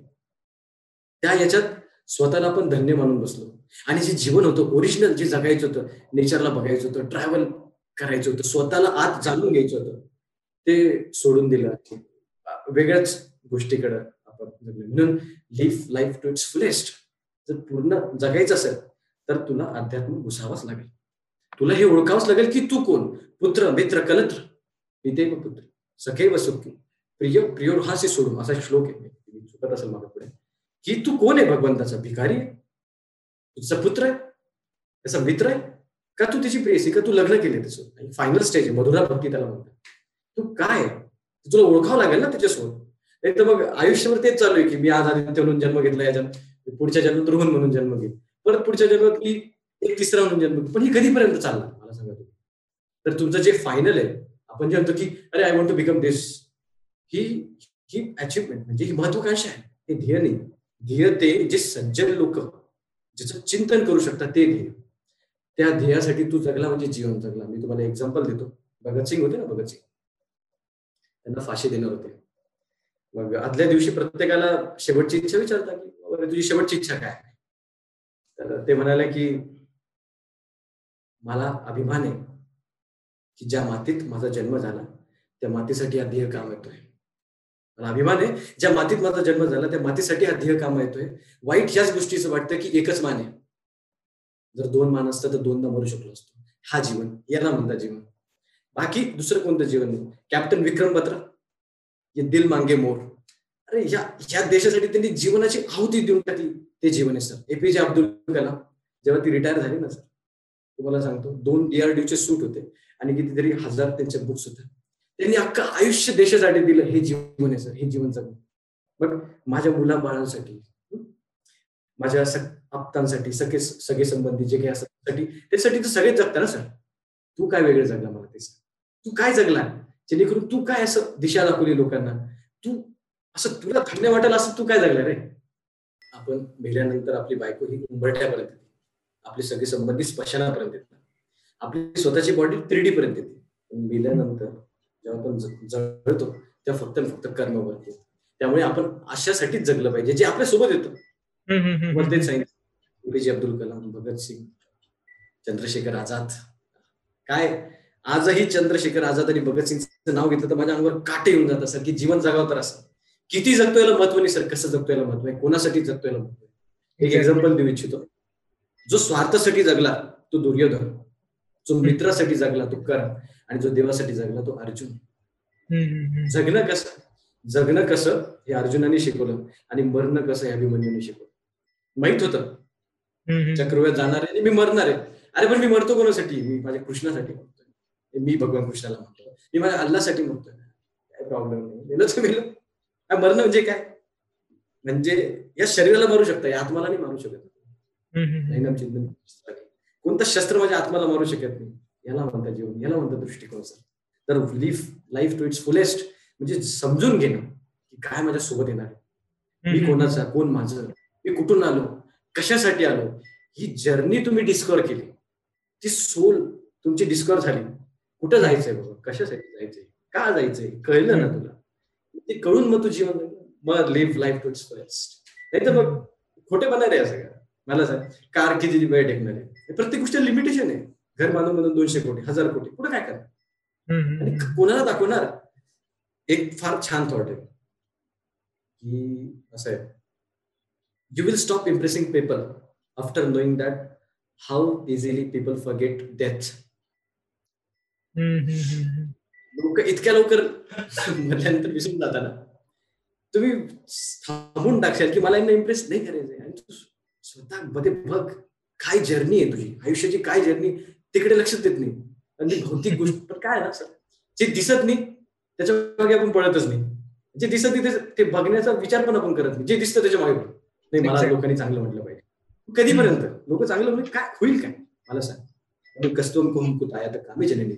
त्या याच्यात स्वतःला आपण धन्य मानून बसलो. आणि जे जीवन होतं ओरिजिनल जे जगायचं होतं नेचरला बघायचं होतं ट्रॅव्हल करायचं होतं स्वतःला आत जाणून घ्यायचं होतं ते सोडून दिलं वेगळ्याच गोष्टीकडे आपण म्हणून live life to its fullest जर पूर्ण जगायचं असेल तर तुला अध्यात्म घुसावाच लागेल. तुला हे ओळखावंच लागेल की तू कोण? पुत्र मित्र कलत्र? पिते पुत्र. सखैव सुखी. प्रिय प्रियोर हास्य सोडून. असा श्लोक आहे. चुकत असेल माझ्या पुढे की तू कोण आहे भगवंताचा? भिकारी आहे? तुझा पुत्र आहे? त्याचा मित्र आहे? का तू त्याची आहे का तू लग्न केले त्याचं? फायनल स्टेज आहे मधुरा भक्ती त्याला म्हणतात तू काय? तुला ओळखावं लागेल ना त्याच्यासोबत नाही तर मग आयुष्यभर तेच चालू आहे की मी आज आदित्य म्हणून जन्म घेतला जन्म पुढच्या जन्मात रोहन म्हणून जन्म घेईल परत पुढच्या जन्मात मी एक तिसरा म्हणून जन्म पण ही कधीपर्यंत चालणार मला सांगा तुम्ही. तर तुमचं जे फायनल आहे आपण जे म्हणतो की अरे I want to become this ही ही अचिव्हमेंट म्हणजे ही महत्वाकांक्षा आहे. हे ध्येय नाही. ध्येय ते जे सज्जन लोक ज्याचं चिंतन करू शकतात ते ध्येय. त्या ध्येयासाठी तू जगला म्हणजे जीवन जगला. मी तुम्हाला एक्झाम्पल देतो. भगतसिंग होते ना भगतसिंग त्यांना फाशी देणार होते. मग आदल्या दिवशी प्रत्येकाला शेवटची इच्छा विचारता की तुझी शेवटची इच्छा काय तर ते म्हणाले की मला अभिमान आहे की ज्या मातीत माझा जन्म झाला त्या मातीसाठी हा ध्येय काम येतोय. अभिमान आहे ज्या मातीत माझा जन्म झाला त्या मातीसाठी हा ध्येय काम येतोय. वाईट ह्याच गोष्टीचं वाटतं की एकच मान आहे. जर दोन मान असतं तर दोनदा मरू शकलो असतो. हा जीवन याला म्हणता जीवन. बाकी दुसरं कोणतं जीवन? नाही कॅप्टन विक्रम बत्रा? ये दिल मांगे मोर. अरे या या देशासाठी त्यांनी जीवनाची आहुती देऊन टाकली. ते जीवन आहे सर. एपीजे अब्दुल कलाम जेव्हा ती रिटायर झाली ना सर तुम्हाला सांगतो दोन डीआरडीओचे सूट होते. आणि कितीतरी हजार त्यांच्या बुक्स होत्या. त्यांनी अख्खं आयुष्य देशासाठी दिलं हे जीवन आहे सर हे जीवन जगून मग माझ्या मुलाबाळांसाठी माझ्या आप्तांसाठी सगळे सगळे संबंधी जे काही असतात त्यासाठी तर सगळेच जगता ना सर. तू काय वेगळं जगला मला ते तू काय जगला? जेणेकरून तू काय असं दिशा दाखवली लोकांना? तू असं तुला धन्य वाटेल असं तू काय जगला रे? आपण मेल्यानंतर आपली बायको ही उंबरठ्यापर्यंत येते. आपले सगळे संबंधी स्मशानापर्यंत येतात. आपली स्वतःची बॉडी थ्री पर्यंत येते. भेल्यानंतर मेल्यानंतर जेव्हा आपण जगतो तेव्हा फक्त फक्त कर्म करतो त्यामुळे आपण अशासाठीच जगलं पाहिजे जे आपल्यासोबत येतं. तेच सांगितलं. एपीजे अब्दुल कलाम भगतसिंग चंद्रशेखर आझाद. काय? आजही चंद्रशेखर आझाद आणि भगतसिंगचं नाव घेतलं तर माझ्या अंगावर काटे येऊन जात सर की जीवन जगावं तर असं. किती जगतो याला महत्त्व नाही सर कसं जगतो याला महत्त्व आहे? कोणासाठी जगतो याला महत्त्व एक एक्झाम्पल देऊ इच्छितो. जो स्वार्थासाठी जगला तो दुर्योधन. जो मित्रासाठी जगला तो कर्ण आणि जो देवासाठी जगला तो अर्जुन. जगणं कसं? जगणं कसं? हे अर्जुनाने शिकवलं आणि मरणं कसं हे अभिमन्यूने शिकवलं. माहीत होतं? चक्रव्यात जाणार आहे मी मरणार आहे. अरे पण मी मरतो कोणासाठी? मी माझ्या कृष्णासाठी मरतोय. मी भगवान कृष्णाला म्हणतो. मी माझ्या अल्लासाठी म्हणतोय काय प्रॉब्लेम नाही. मेलं मेलं. मरणं म्हणजे काय? म्हणजे या शरीराला मारू शकता या आत्माला नाही मारू शकत. चिंतन. कोणतं शस्त्र माझ्या आत्माला मारू शकत नाही? याला म्हणता जीवन याला म्हणता दृष्टिकोन सर तर live life to its fullest म्हणजे समजून घेणं की काय माझ्या सोबत येणार आहे. मी कोणाचा कोण माझं? मी कुठून आलो? कशासाठी आलो? ही जर्नी तुम्ही डिस्कवर केली. ती सोल तुमची डिस्कवर झाली. कुठं जायचंय बाबा? कशासाठी जायचंय? का जायचंय? कळलं ना तुला? ते कळून मग तू जीवन मग live life to its fullest नाही तर मग खोटे बनणार आहे सगळं मला सांग कार किती वेळ टेकणार. आहे प्रत्येक गोष्ट लिमिटेशन आहे. घर बांधून म्हणून दोनशे कोटी हजार कोटी. पुढे काय करणार? आणि कोणाला दाखवणार? एक फार छान थॉट आहे. की असं आहे. You will stop impressing people after knowing that how easily people forget death लोक इतक्या लवकर म्हटल्यानंतर विसरून जाताना. तुम्ही थांबून टाकशाल की मला यांना इम्प्रेस नाही करायचंय. आणि तू स्वतः मध्ये बघ. काय जर्नी आहे तुझी? आयुष्याची काय जर्नी तिकडे लक्ष देत नाही. आणि भौतिक गोष्ट. पण काय ना सर जे दिसत नाही त्याच्यामागे आपण पळतच नाही. जे दिसत नाही ते बघण्याचा विचार पण आपण करत नाही. जे दिसतं त्याच्यामागे नाही मला लोकांनी चांगलं म्हटलं पाहिजे. कधीपर्यंत? लोक चांगलं म्हणजे काय? होईल काय? मला सांग. कस्तूम कुम आया तर कामी जननी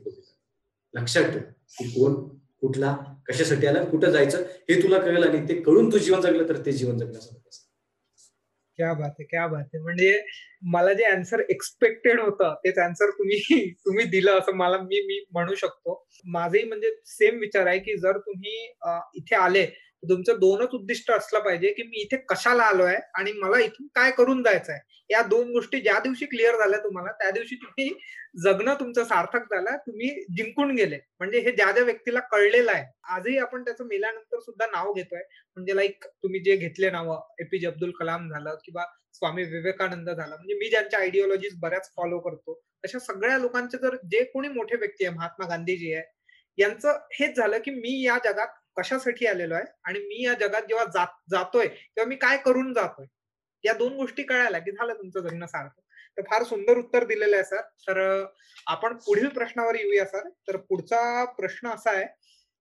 लक्षात ठेव की कोण कुठला कशासाठी आला कुठं जायचं हे तुला कळलं आणि ते कळून तू जीवन जगलं तर ते जीवन जगलं असं क्या बात आहे क्या बात आहे म्हणजे मला जे आन्सर एक्सपेक्टेड होतं तेच आन्सर तुम्ही तुम्ही दिलं असं मला मी मी म्हणू शकतो. माझंही म्हणजे सेम विचार आहे की जर तुम्ही इथे आले तुमचं दोनच उद्दिष्ट असलं पाहिजे की मी इथे कशाला आलोय आणि मला इथून काय करून जायचं आहे या दोन गोष्टी ज्या दिवशी क्लिअर झाल्या तुम्हाला त्या दिवशी तुम्ही जगणं तुमचं सार्थक झालं तुम्ही जिंकून गेले. म्हणजे हे ज्या ज्या व्यक्तीला कळलेलं आहे. आजही आपण त्याचं मेल्यानंतर सुद्धा नाव घेतोय. म्हणजे लाईक तुम्ही जे घेतले नाव एपीजे अब्दुल कलाम झालं किंवा स्वामी विवेकानंद झालं. म्हणजे मी ज्यांच्या आयडिओलॉजीज बऱ्याच फॉलो करतो. अशा सगळ्या लोकांचे जर जे कोणी मोठे व्यक्ती आहे महात्मा गांधीजी आहे यांचं हेच झालं की मी या जगात कशासाठी आलेलो आहे? आणि मी या जगात जेव्हा जातोय तेव्हा मी काय करून जातोय? या दोन गोष्टी कळायला की झालं तुमचं जगणं सारखं. तर फार सुंदर उत्तर दिलेलं आहे सर. तर आपण पुढील प्रश्नावर येऊया सर. तर पुढचा प्रश्न असा आहे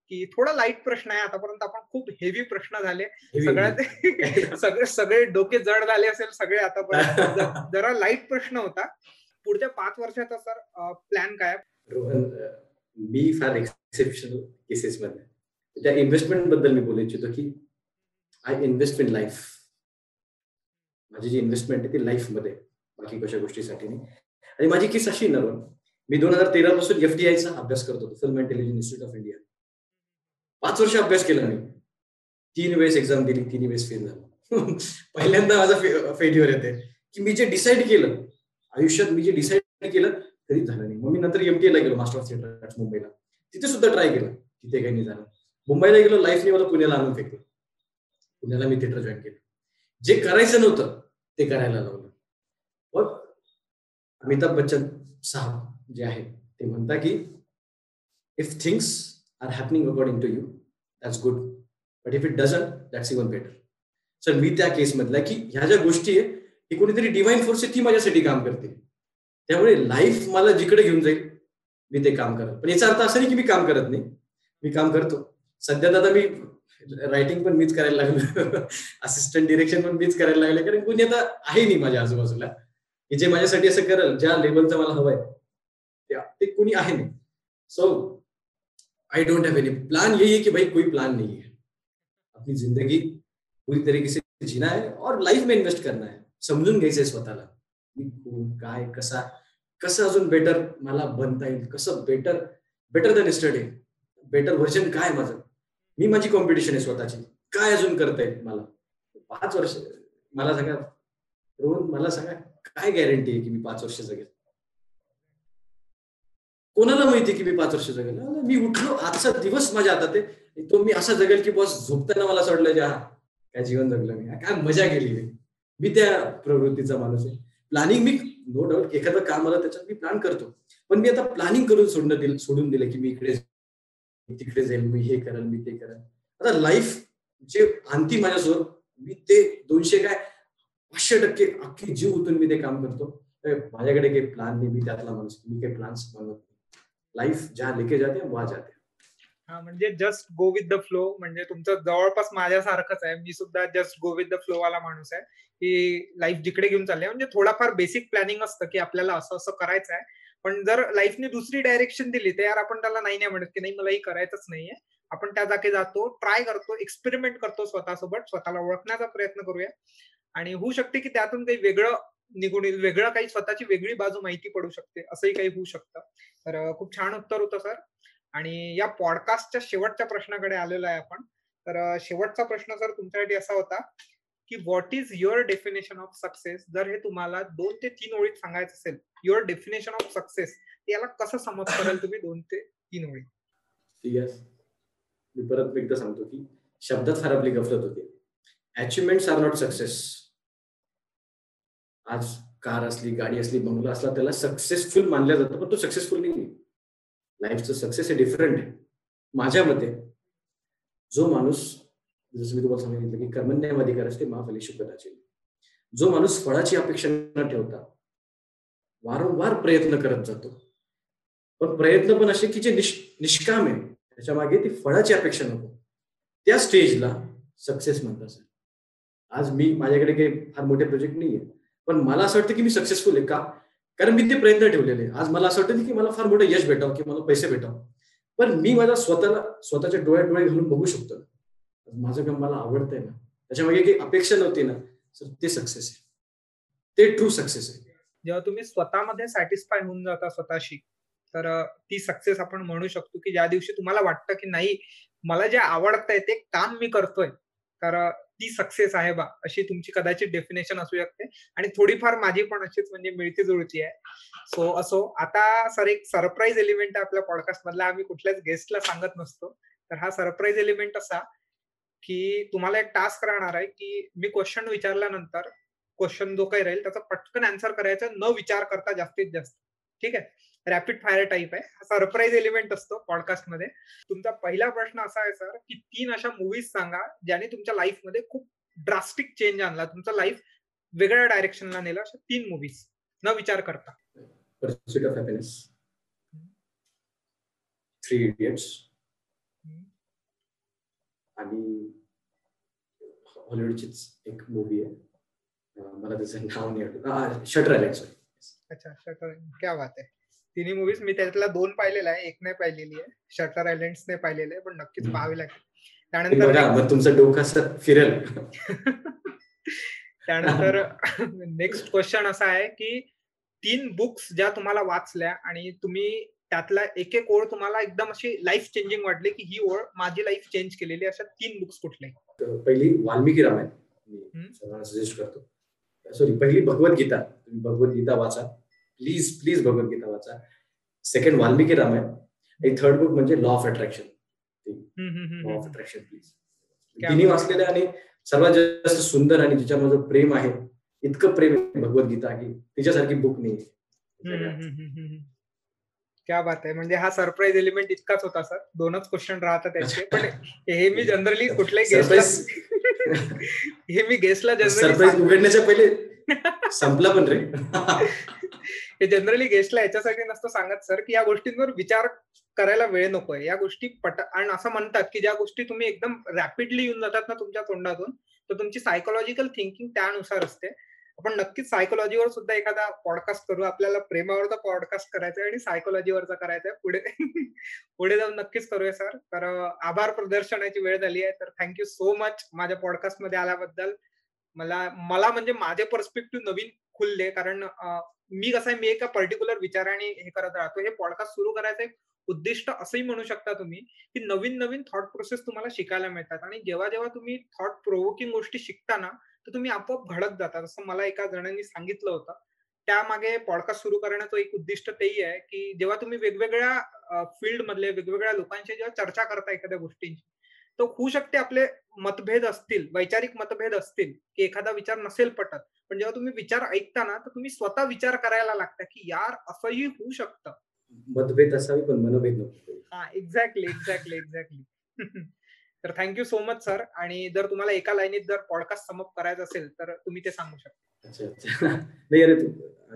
की थोडा लाइट प्रश्न आहे. आतापर्यंत आपण खूप हेवी प्रश्न झाले. सगळ्यात सगळे सगळे डोके जड झाले असेल सगळे आतापर्यंत. जरा लाइट प्रश्न होता. पुढच्या पाच वर्षाचा सर प्लॅन काय? रोहन मी फार एक्सेप्शनल केसेस मध्ये. त्या इन्व्हेस्टमेंटबद्दल मी बोलू इच्छितो की आय इन्व्हेस्ट इन लाईफ माझी जी इन्व्हेस्टमेंट आहे ती लाईफमध्ये बाकी कशा गोष्टीसाठी नाही. आणि माझी केस अशी ना मी दोन हजार तेरा पासून एफडीआयचा अभ्यास करत होतो film intelligence institute of India पाच वर्ष अभ्यास केला मी. तीन वेळेस एक्झाम दिली तीन वेळेस फेल झालो. पहिल्यांदा माझा फेल्युअर येते. की मी जे डिसाईड केलं आयुष्यात मी जे डिसाईड केलं तरी झालं नाही. मग मी नंतर एमटीएला गेलो मास्टर ऑफ थिएटर मुंबईला. तिथे सुद्धा ट्राय केलं. तिथे काही नाही झालं. मुंबईला गेलो लाईफने मला पुण्याला आणून फेकलं. पुण्याला मी थिएटर जॉईन केलं. जे करायचं नव्हतं ते करायला लावलं. मग अमिताभ बच्चन साहब जे आहे ते म्हणता की if things are happening according to you that's good but if it doesn't that's even better sir मी त्या केसमधल्या की ह्या ज्या गोष्टी आहे ही कोणीतरी डिवाईन फोर्स आहे ती माझ्यासाठी काम करते. त्यामुळे लाईफ मला जिकडे घेऊन जाईल मी ते काम करत. पण याचा अर्थ असा नाही की मी काम करत नाही. मी काम करतो. सध्या आता मी रायटिंग पण मीच करायला लागलो. असिस्टंट डिरेक्शन पण मीच करायला लागले. कारण कुणी आता आहे नाही माझ्या आजूबाजूला. की जे माझ्यासाठी असं करेल ज्या लेवलचं मला हवंय ते कुणी आहे नाही. So I don't have any plan यही है कि भाई कोई प्लान नहीं है अपनी जिंदगी पूरी तरीके से जीना है और लाईफ में इन्व्हेस्ट करना है. समजून घ्यायचंय स्वतःला. मी कोण काय कसा कसं अजून बेटर मला बनता येईल? कसं better better than study better version काय माझं? मी माझी कॉम्पिटिशन आहे स्वतःची. काय अजून करता येईल मला? पाच वर्ष. मला सांगा. रोहन मला सांगा. काय गॅरंटी आहे की मी पाच वर्ष जगेल? कोणाला माहिती की मी पाच वर्ष जगेल? मी उठलो. आजचा दिवस माझ्या हातात आहे. तो मी असा जगेल की बॉस झोपताना मला असं वाटलं हा काय जीवन जगलं मी. काय मजा केली मी. त्या प्रवृत्तीचा माणूस आहे. प्लॅनिंग मी नो डाऊट एखादं काम आलं त्याच्यात मी प्लॅन करतो. पण मी आता प्लॅनिंग करून सोडणं दिलं सोडून दिलं की मी इकडे तिकडे जाईल मी हे करेल मी ते करेल आता लाईफ जे आणती माझ्यासोबत मी ते दोनशे काय पाचशे टक्के अख्खी जीव उतून मी ते काम करतो. माझ्याकडे काही प्लॅन नाही मी त्यातला माणूस मी काही प्लान्स बनवत लाईफ ज्या लेके जाते वा जाते. हा म्हणजे just go with the flow म्हणजे तुमचं जवळपास माझ्यासारखंच आहे. मी सुद्धा just go with the flow वाला माणूस आहे. की लाईफ जिकडे घेऊन चालले म्हणजे थोडाफार बेसिक प्लॅनिंग असतं की आपल्याला असं असं करायचं आहे पण जर लाईफने दुसरी डायरेक्शन दिली तर यार आपण त्याला नाही नाही म्हणत की नाही मला ही करायचंच नाहीये. आपण त्या जागी जातो ट्राय करतो एक्सपेरिमेंट करतो स्वतःसोबत स्वतःला ओळखण्याचा प्रयत्न करूया. आणि होऊ शकते की त्यातून काही वेगळं निघून येईल वेगळं काही स्वतःची वेगळी बाजू माहिती पडू शकते असंही काही होऊ शकतं. तर खूप छान उत्तर होतं सर. आणि या पॉडकास्टच्या शेवटच्या प्रश्नाकडे आलेलो आहे आपण. तर शेवटचा प्रश्न सर तुमच्यासाठी असा होता की what is your definition of success जर हे तुम्हाला दोन ते तीन ओळीत सांगायचं असेल युअर डेफिनेशन ऑफ सक्सेस याला कसं समज कराल तुम्ही दोन ते तीन ओळी मी परत एकदा सांगतो की शब्दात फार आपली गफलत होती. अचिव्हमेंट आर नॉट सक्सेस आज कार असली गाडी असली बंगला असला त्याला सक्सेसफुल मानलं जातं पण तो सक्सेसफुल नाही लाईफचं सक्सेस हे डिफरंट आहे. माझ्या मते जो माणूस जसं मी तुम्हाला सांगितलं की कर्मण्यम असते महाफली शुकदाची जो माणूस फळाची अपेक्षा न ठेवता वारंवार प्रयत्न करत जातो. पण प्रयत्न पण असे की जे निष्काम आहे त्याच्यामागे ती फळाची अपेक्षा नको. त्या स्टेजला सक्सेस म्हणतात आज मी माझ्याकडे काही फार मोठे प्रोजेक्ट नाहीये पण मला असं वाटतं की मी सक्सेसफुल आहे का? कारण मी ते प्रयत्न ठेवलेले आज मला असं वाटतं की मला फार मोठं यश भेटावं की मला पैसे भेटावं. पण मी माझ्या स्वतःला स्वतःच्या डोळ्यात डोळे घालून बघू शकतो. माझं काम मला आवडतंय ना. त्याच्यामागे काही अपेक्षा नव्हती ना. सर ते सक्सेस आहे. ते ट्रू सक्सेस आहे. जेव्हा तुम्ही स्वतःमध्ये सॅटिस्फाय होऊन जाता स्वतःशी तर ती सक्सेस आपण म्हणू शकतो की ज्या दिवशी तुम्हाला वाटतं की नाही मला जे आवडतंय ते काम मी करतोय तर ती सक्सेस आहे बा अशी तुमची कदाचित डेफिनेशन असू शकते. आणि थोडीफार माझी पण अशीच म्हणजे मिळती जुळती आहे. सो असो आता सर एक सरप्राईज एलिमेंट आहे आपल्या पॉडकास्ट मधला. आम्ही कुठल्याच गेस्टला सांगत नसतो. तर हा सरप्राईज एलिमेंट असा की तुम्हाला एक टास्क राहणार आहे की मी क्वेश्चन विचारल्यानंतर क्वेश्चन जो काही राहील त्याचा पटकन आन्सर करायचा न विचार करता जास्तीत जास्त. ठीक आहे? रॅपिड फायर टाईप आहे. हा सरप्राईज एलिमेंट असतो पॉडकास्टमध्ये तुमचा पहिला प्रश्न असा आहे सर की तीन अशा मूवीज सांगा ज्याने तुमच्या लाईफमध्ये खूप ड्रास्टिक चेंज आणला. तुमचा लाईफ वेगळ्या डायरेक्शनला नेला अशा तीन मूवीज न विचार करता. थ्री इडियट्स आणि हॉलिवूडचीच एक मूवी आहे. मला त्याचं नाव नाही आठवत. शटर आयलंड सॉरी अच्छा शटर क्या बात आहे. तिन्ही मूवीज मी त्यातल्या दोन पाहिलेला आहे. एक नाही पाहिलेली आहे. शटर आयलंड ने पाहिलेले आहे पण नक्कीच पाहावी लागेल. त्यानंतर तुमचं डोकं फिरेल. त्यानंतर नेक्स्ट क्वेश्चन असा आहे की तीन बुक्स ज्या तुम्हाला वाचल्या आणि तुम्ही त्यातला एक एक ओळ तुम्हाला एकदम अशी लाईफ चेंजिंग वाटली की ही ओळ माझी लाईफ चेंज केलेली अशा तीन बुक्स कुठले पहिली वाल्मिकी रामायण. मी सर्वांना सजेस्ट करतो. सॉरी पहिली भगवद्गीता तुम्ही भगवद्गीता वाचा. प्लीज प्लीज भगवद्गीता वाचा. सेकंड वाल्मिकी रामायण. आणि थर्ड बुक म्हणजे law of attraction law of. Attraction please तिन्ही. वाचलेल्या आणि सर्वात जास्त सुंदर आणि जिच्यामध्ये प्रेम आहे इतकं प्रेम आहे भगवद्गीता की तिच्यासारखी बुक नाही क्या बात आहे म्हणजे हा सरप्राईज एलिमेंट इतकाच होता सर दोनच क्वेश्चन राहतात त्यांचे पण हे मी जनरली कुठल्याही गेस्टला हे मी गेस्टला जनरली उघडण्याच्या पहिले संपला पण रे. हे जनरली गेस्टला याच्यासाठी नसतं सांगत सर की या गोष्टींवर विचार करायला वेळ नकोय. या गोष्टी पट आणि असं म्हणतात की ज्या गोष्टी तुम्ही एकदम रॅपिडली येऊन जातात ना तुमच्या तोंडातून तर तुमची सायकोलॉजिकल थिंकिंग त्यानुसार असते. आपण नक्कीच सायकोलॉजीवर सुद्धा एखादा पॉडकास्ट करू. आपल्याला प्रेमावरचा पॉडकास्ट करायचा आहे आणि सायकोलॉजीवरचा करायचा आहे पुढे पुढे जाऊन नक्कीच करूया सर तर आभार प्रदर्शनाची वेळ झाली आहे. तर थँक्यू सो मच माझ्या पॉडकास्टमध्ये आल्याबद्दल. मला मला म्हणजे माझे पर्स्पेक्टिव्ह नवीन खुलले. कारण मी कसं आहे मी एका पर्टिक्युलर विचाराने हे करत राहतो. हे पॉडकास्ट सुरू करायचं एक उद्दिष्ट असंही म्हणू शकता तुम्ही की नवीन नवीन थॉट प्रोसेस तुम्हाला शिकायला मिळतात. आणि जेव्हा जेव्हा तुम्ही थॉट प्रोवोकिंग गोष्टी शिकता ना तर तुम्ही आपोआप घडत जातात असं मला एका जणांनी सांगितलं होतं त्यामागे पॉडकास्ट सुरू करण्याचं एक उद्दिष्ट तेही आहे की जेव्हा तुम्ही वेगवेगळ्या फील्ड मधले वेगवेगळ्या लोकांशी जेव्हा चर्चा करता एखाद्या गोष्टींची तर होऊ शकते आपले मतभेद असतील वैचारिक मतभेद असतील की एखादा विचार नसेल पटत. पण जेव्हा तुम्ही विचार ऐकता ना तर तुम्ही स्वतः विचार करायला लागता की यार असंही होऊ शकतं. मतभेद असावी पण मनभेद नको हा एक्झॅक्टली एक्झॅक्टली एक्झॅक्टली तर thank you so much sir आणि जर तुम्हाला एका लाईनीत जर पॉडकास्ट समअप करायचं असेल तर तुम्ही ते सांगू शकता. अच्छा अच्छा. नाही अरे तू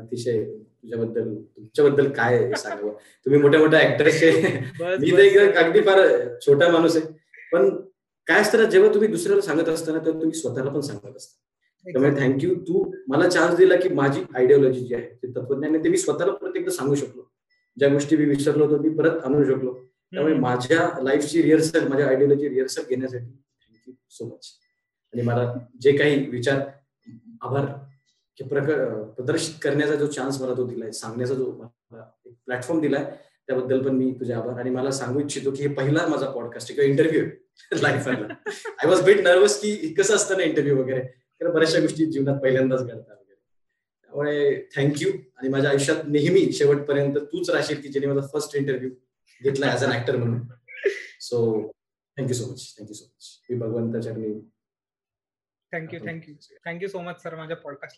अतिशय तुझ्याबद्दल तुमच्याबद्दल काय सांगावं? तुम्ही मोठ्या मोठ्या ऍक्टर्सचे मी तर. अगदी फार छोटा माणूस आहे. पण काय असतं ना जेव्हा तुम्ही दुसऱ्याला सांगत असताना तेव्हा तुम्ही स्वतःला पण सांगत असता. त्यामुळे थँक्यू तू मला चान्स दिला की माझी आयडिओलॉजी जी आहे ते तत्वज्ञान ते मी स्वतःला परत एकदा सांगू शकलो. ज्या गोष्टी मी विसरलो होतो मी परत आणू शकलो. त्यामुळे. माझ्या लाईफची रिहर्सल माझ्या आयडिओलॉजी रिहर्सल घेण्यासाठी थँक्यू सो मच आणि मला जे काही विचार आभार प्रदर्शित करण्याचा जो चान्स मला तो दिलाय सांगण्याचा जो एक प्लॅटफॉर्म दिलाय त्याबद्दल पण मी तुझे आभार. आणि मला सांगू इच्छितो की हे पहिला माझा पॉडकास्ट किंवा interview life I was bit nervous की कसं असतं ना इंटरव्ह्यू वगैरे. कारण बऱ्याचशा गोष्टी जीवनात पहिल्यांदाच घडतात वगैरे. त्यामुळे थँक्यू आणि माझ्या आयुष्यात नेहमी शेवटपर्यंत तूच राहशील की ज्याने माझा फर्स्ट इंटरव्ह्यू घेतला ऍज अन ऍक्टर म्हणून. So thank you so much thank you so much मी भगवंताच्या thank you thank you thank you so much sir माझ्या पॉडकास्ट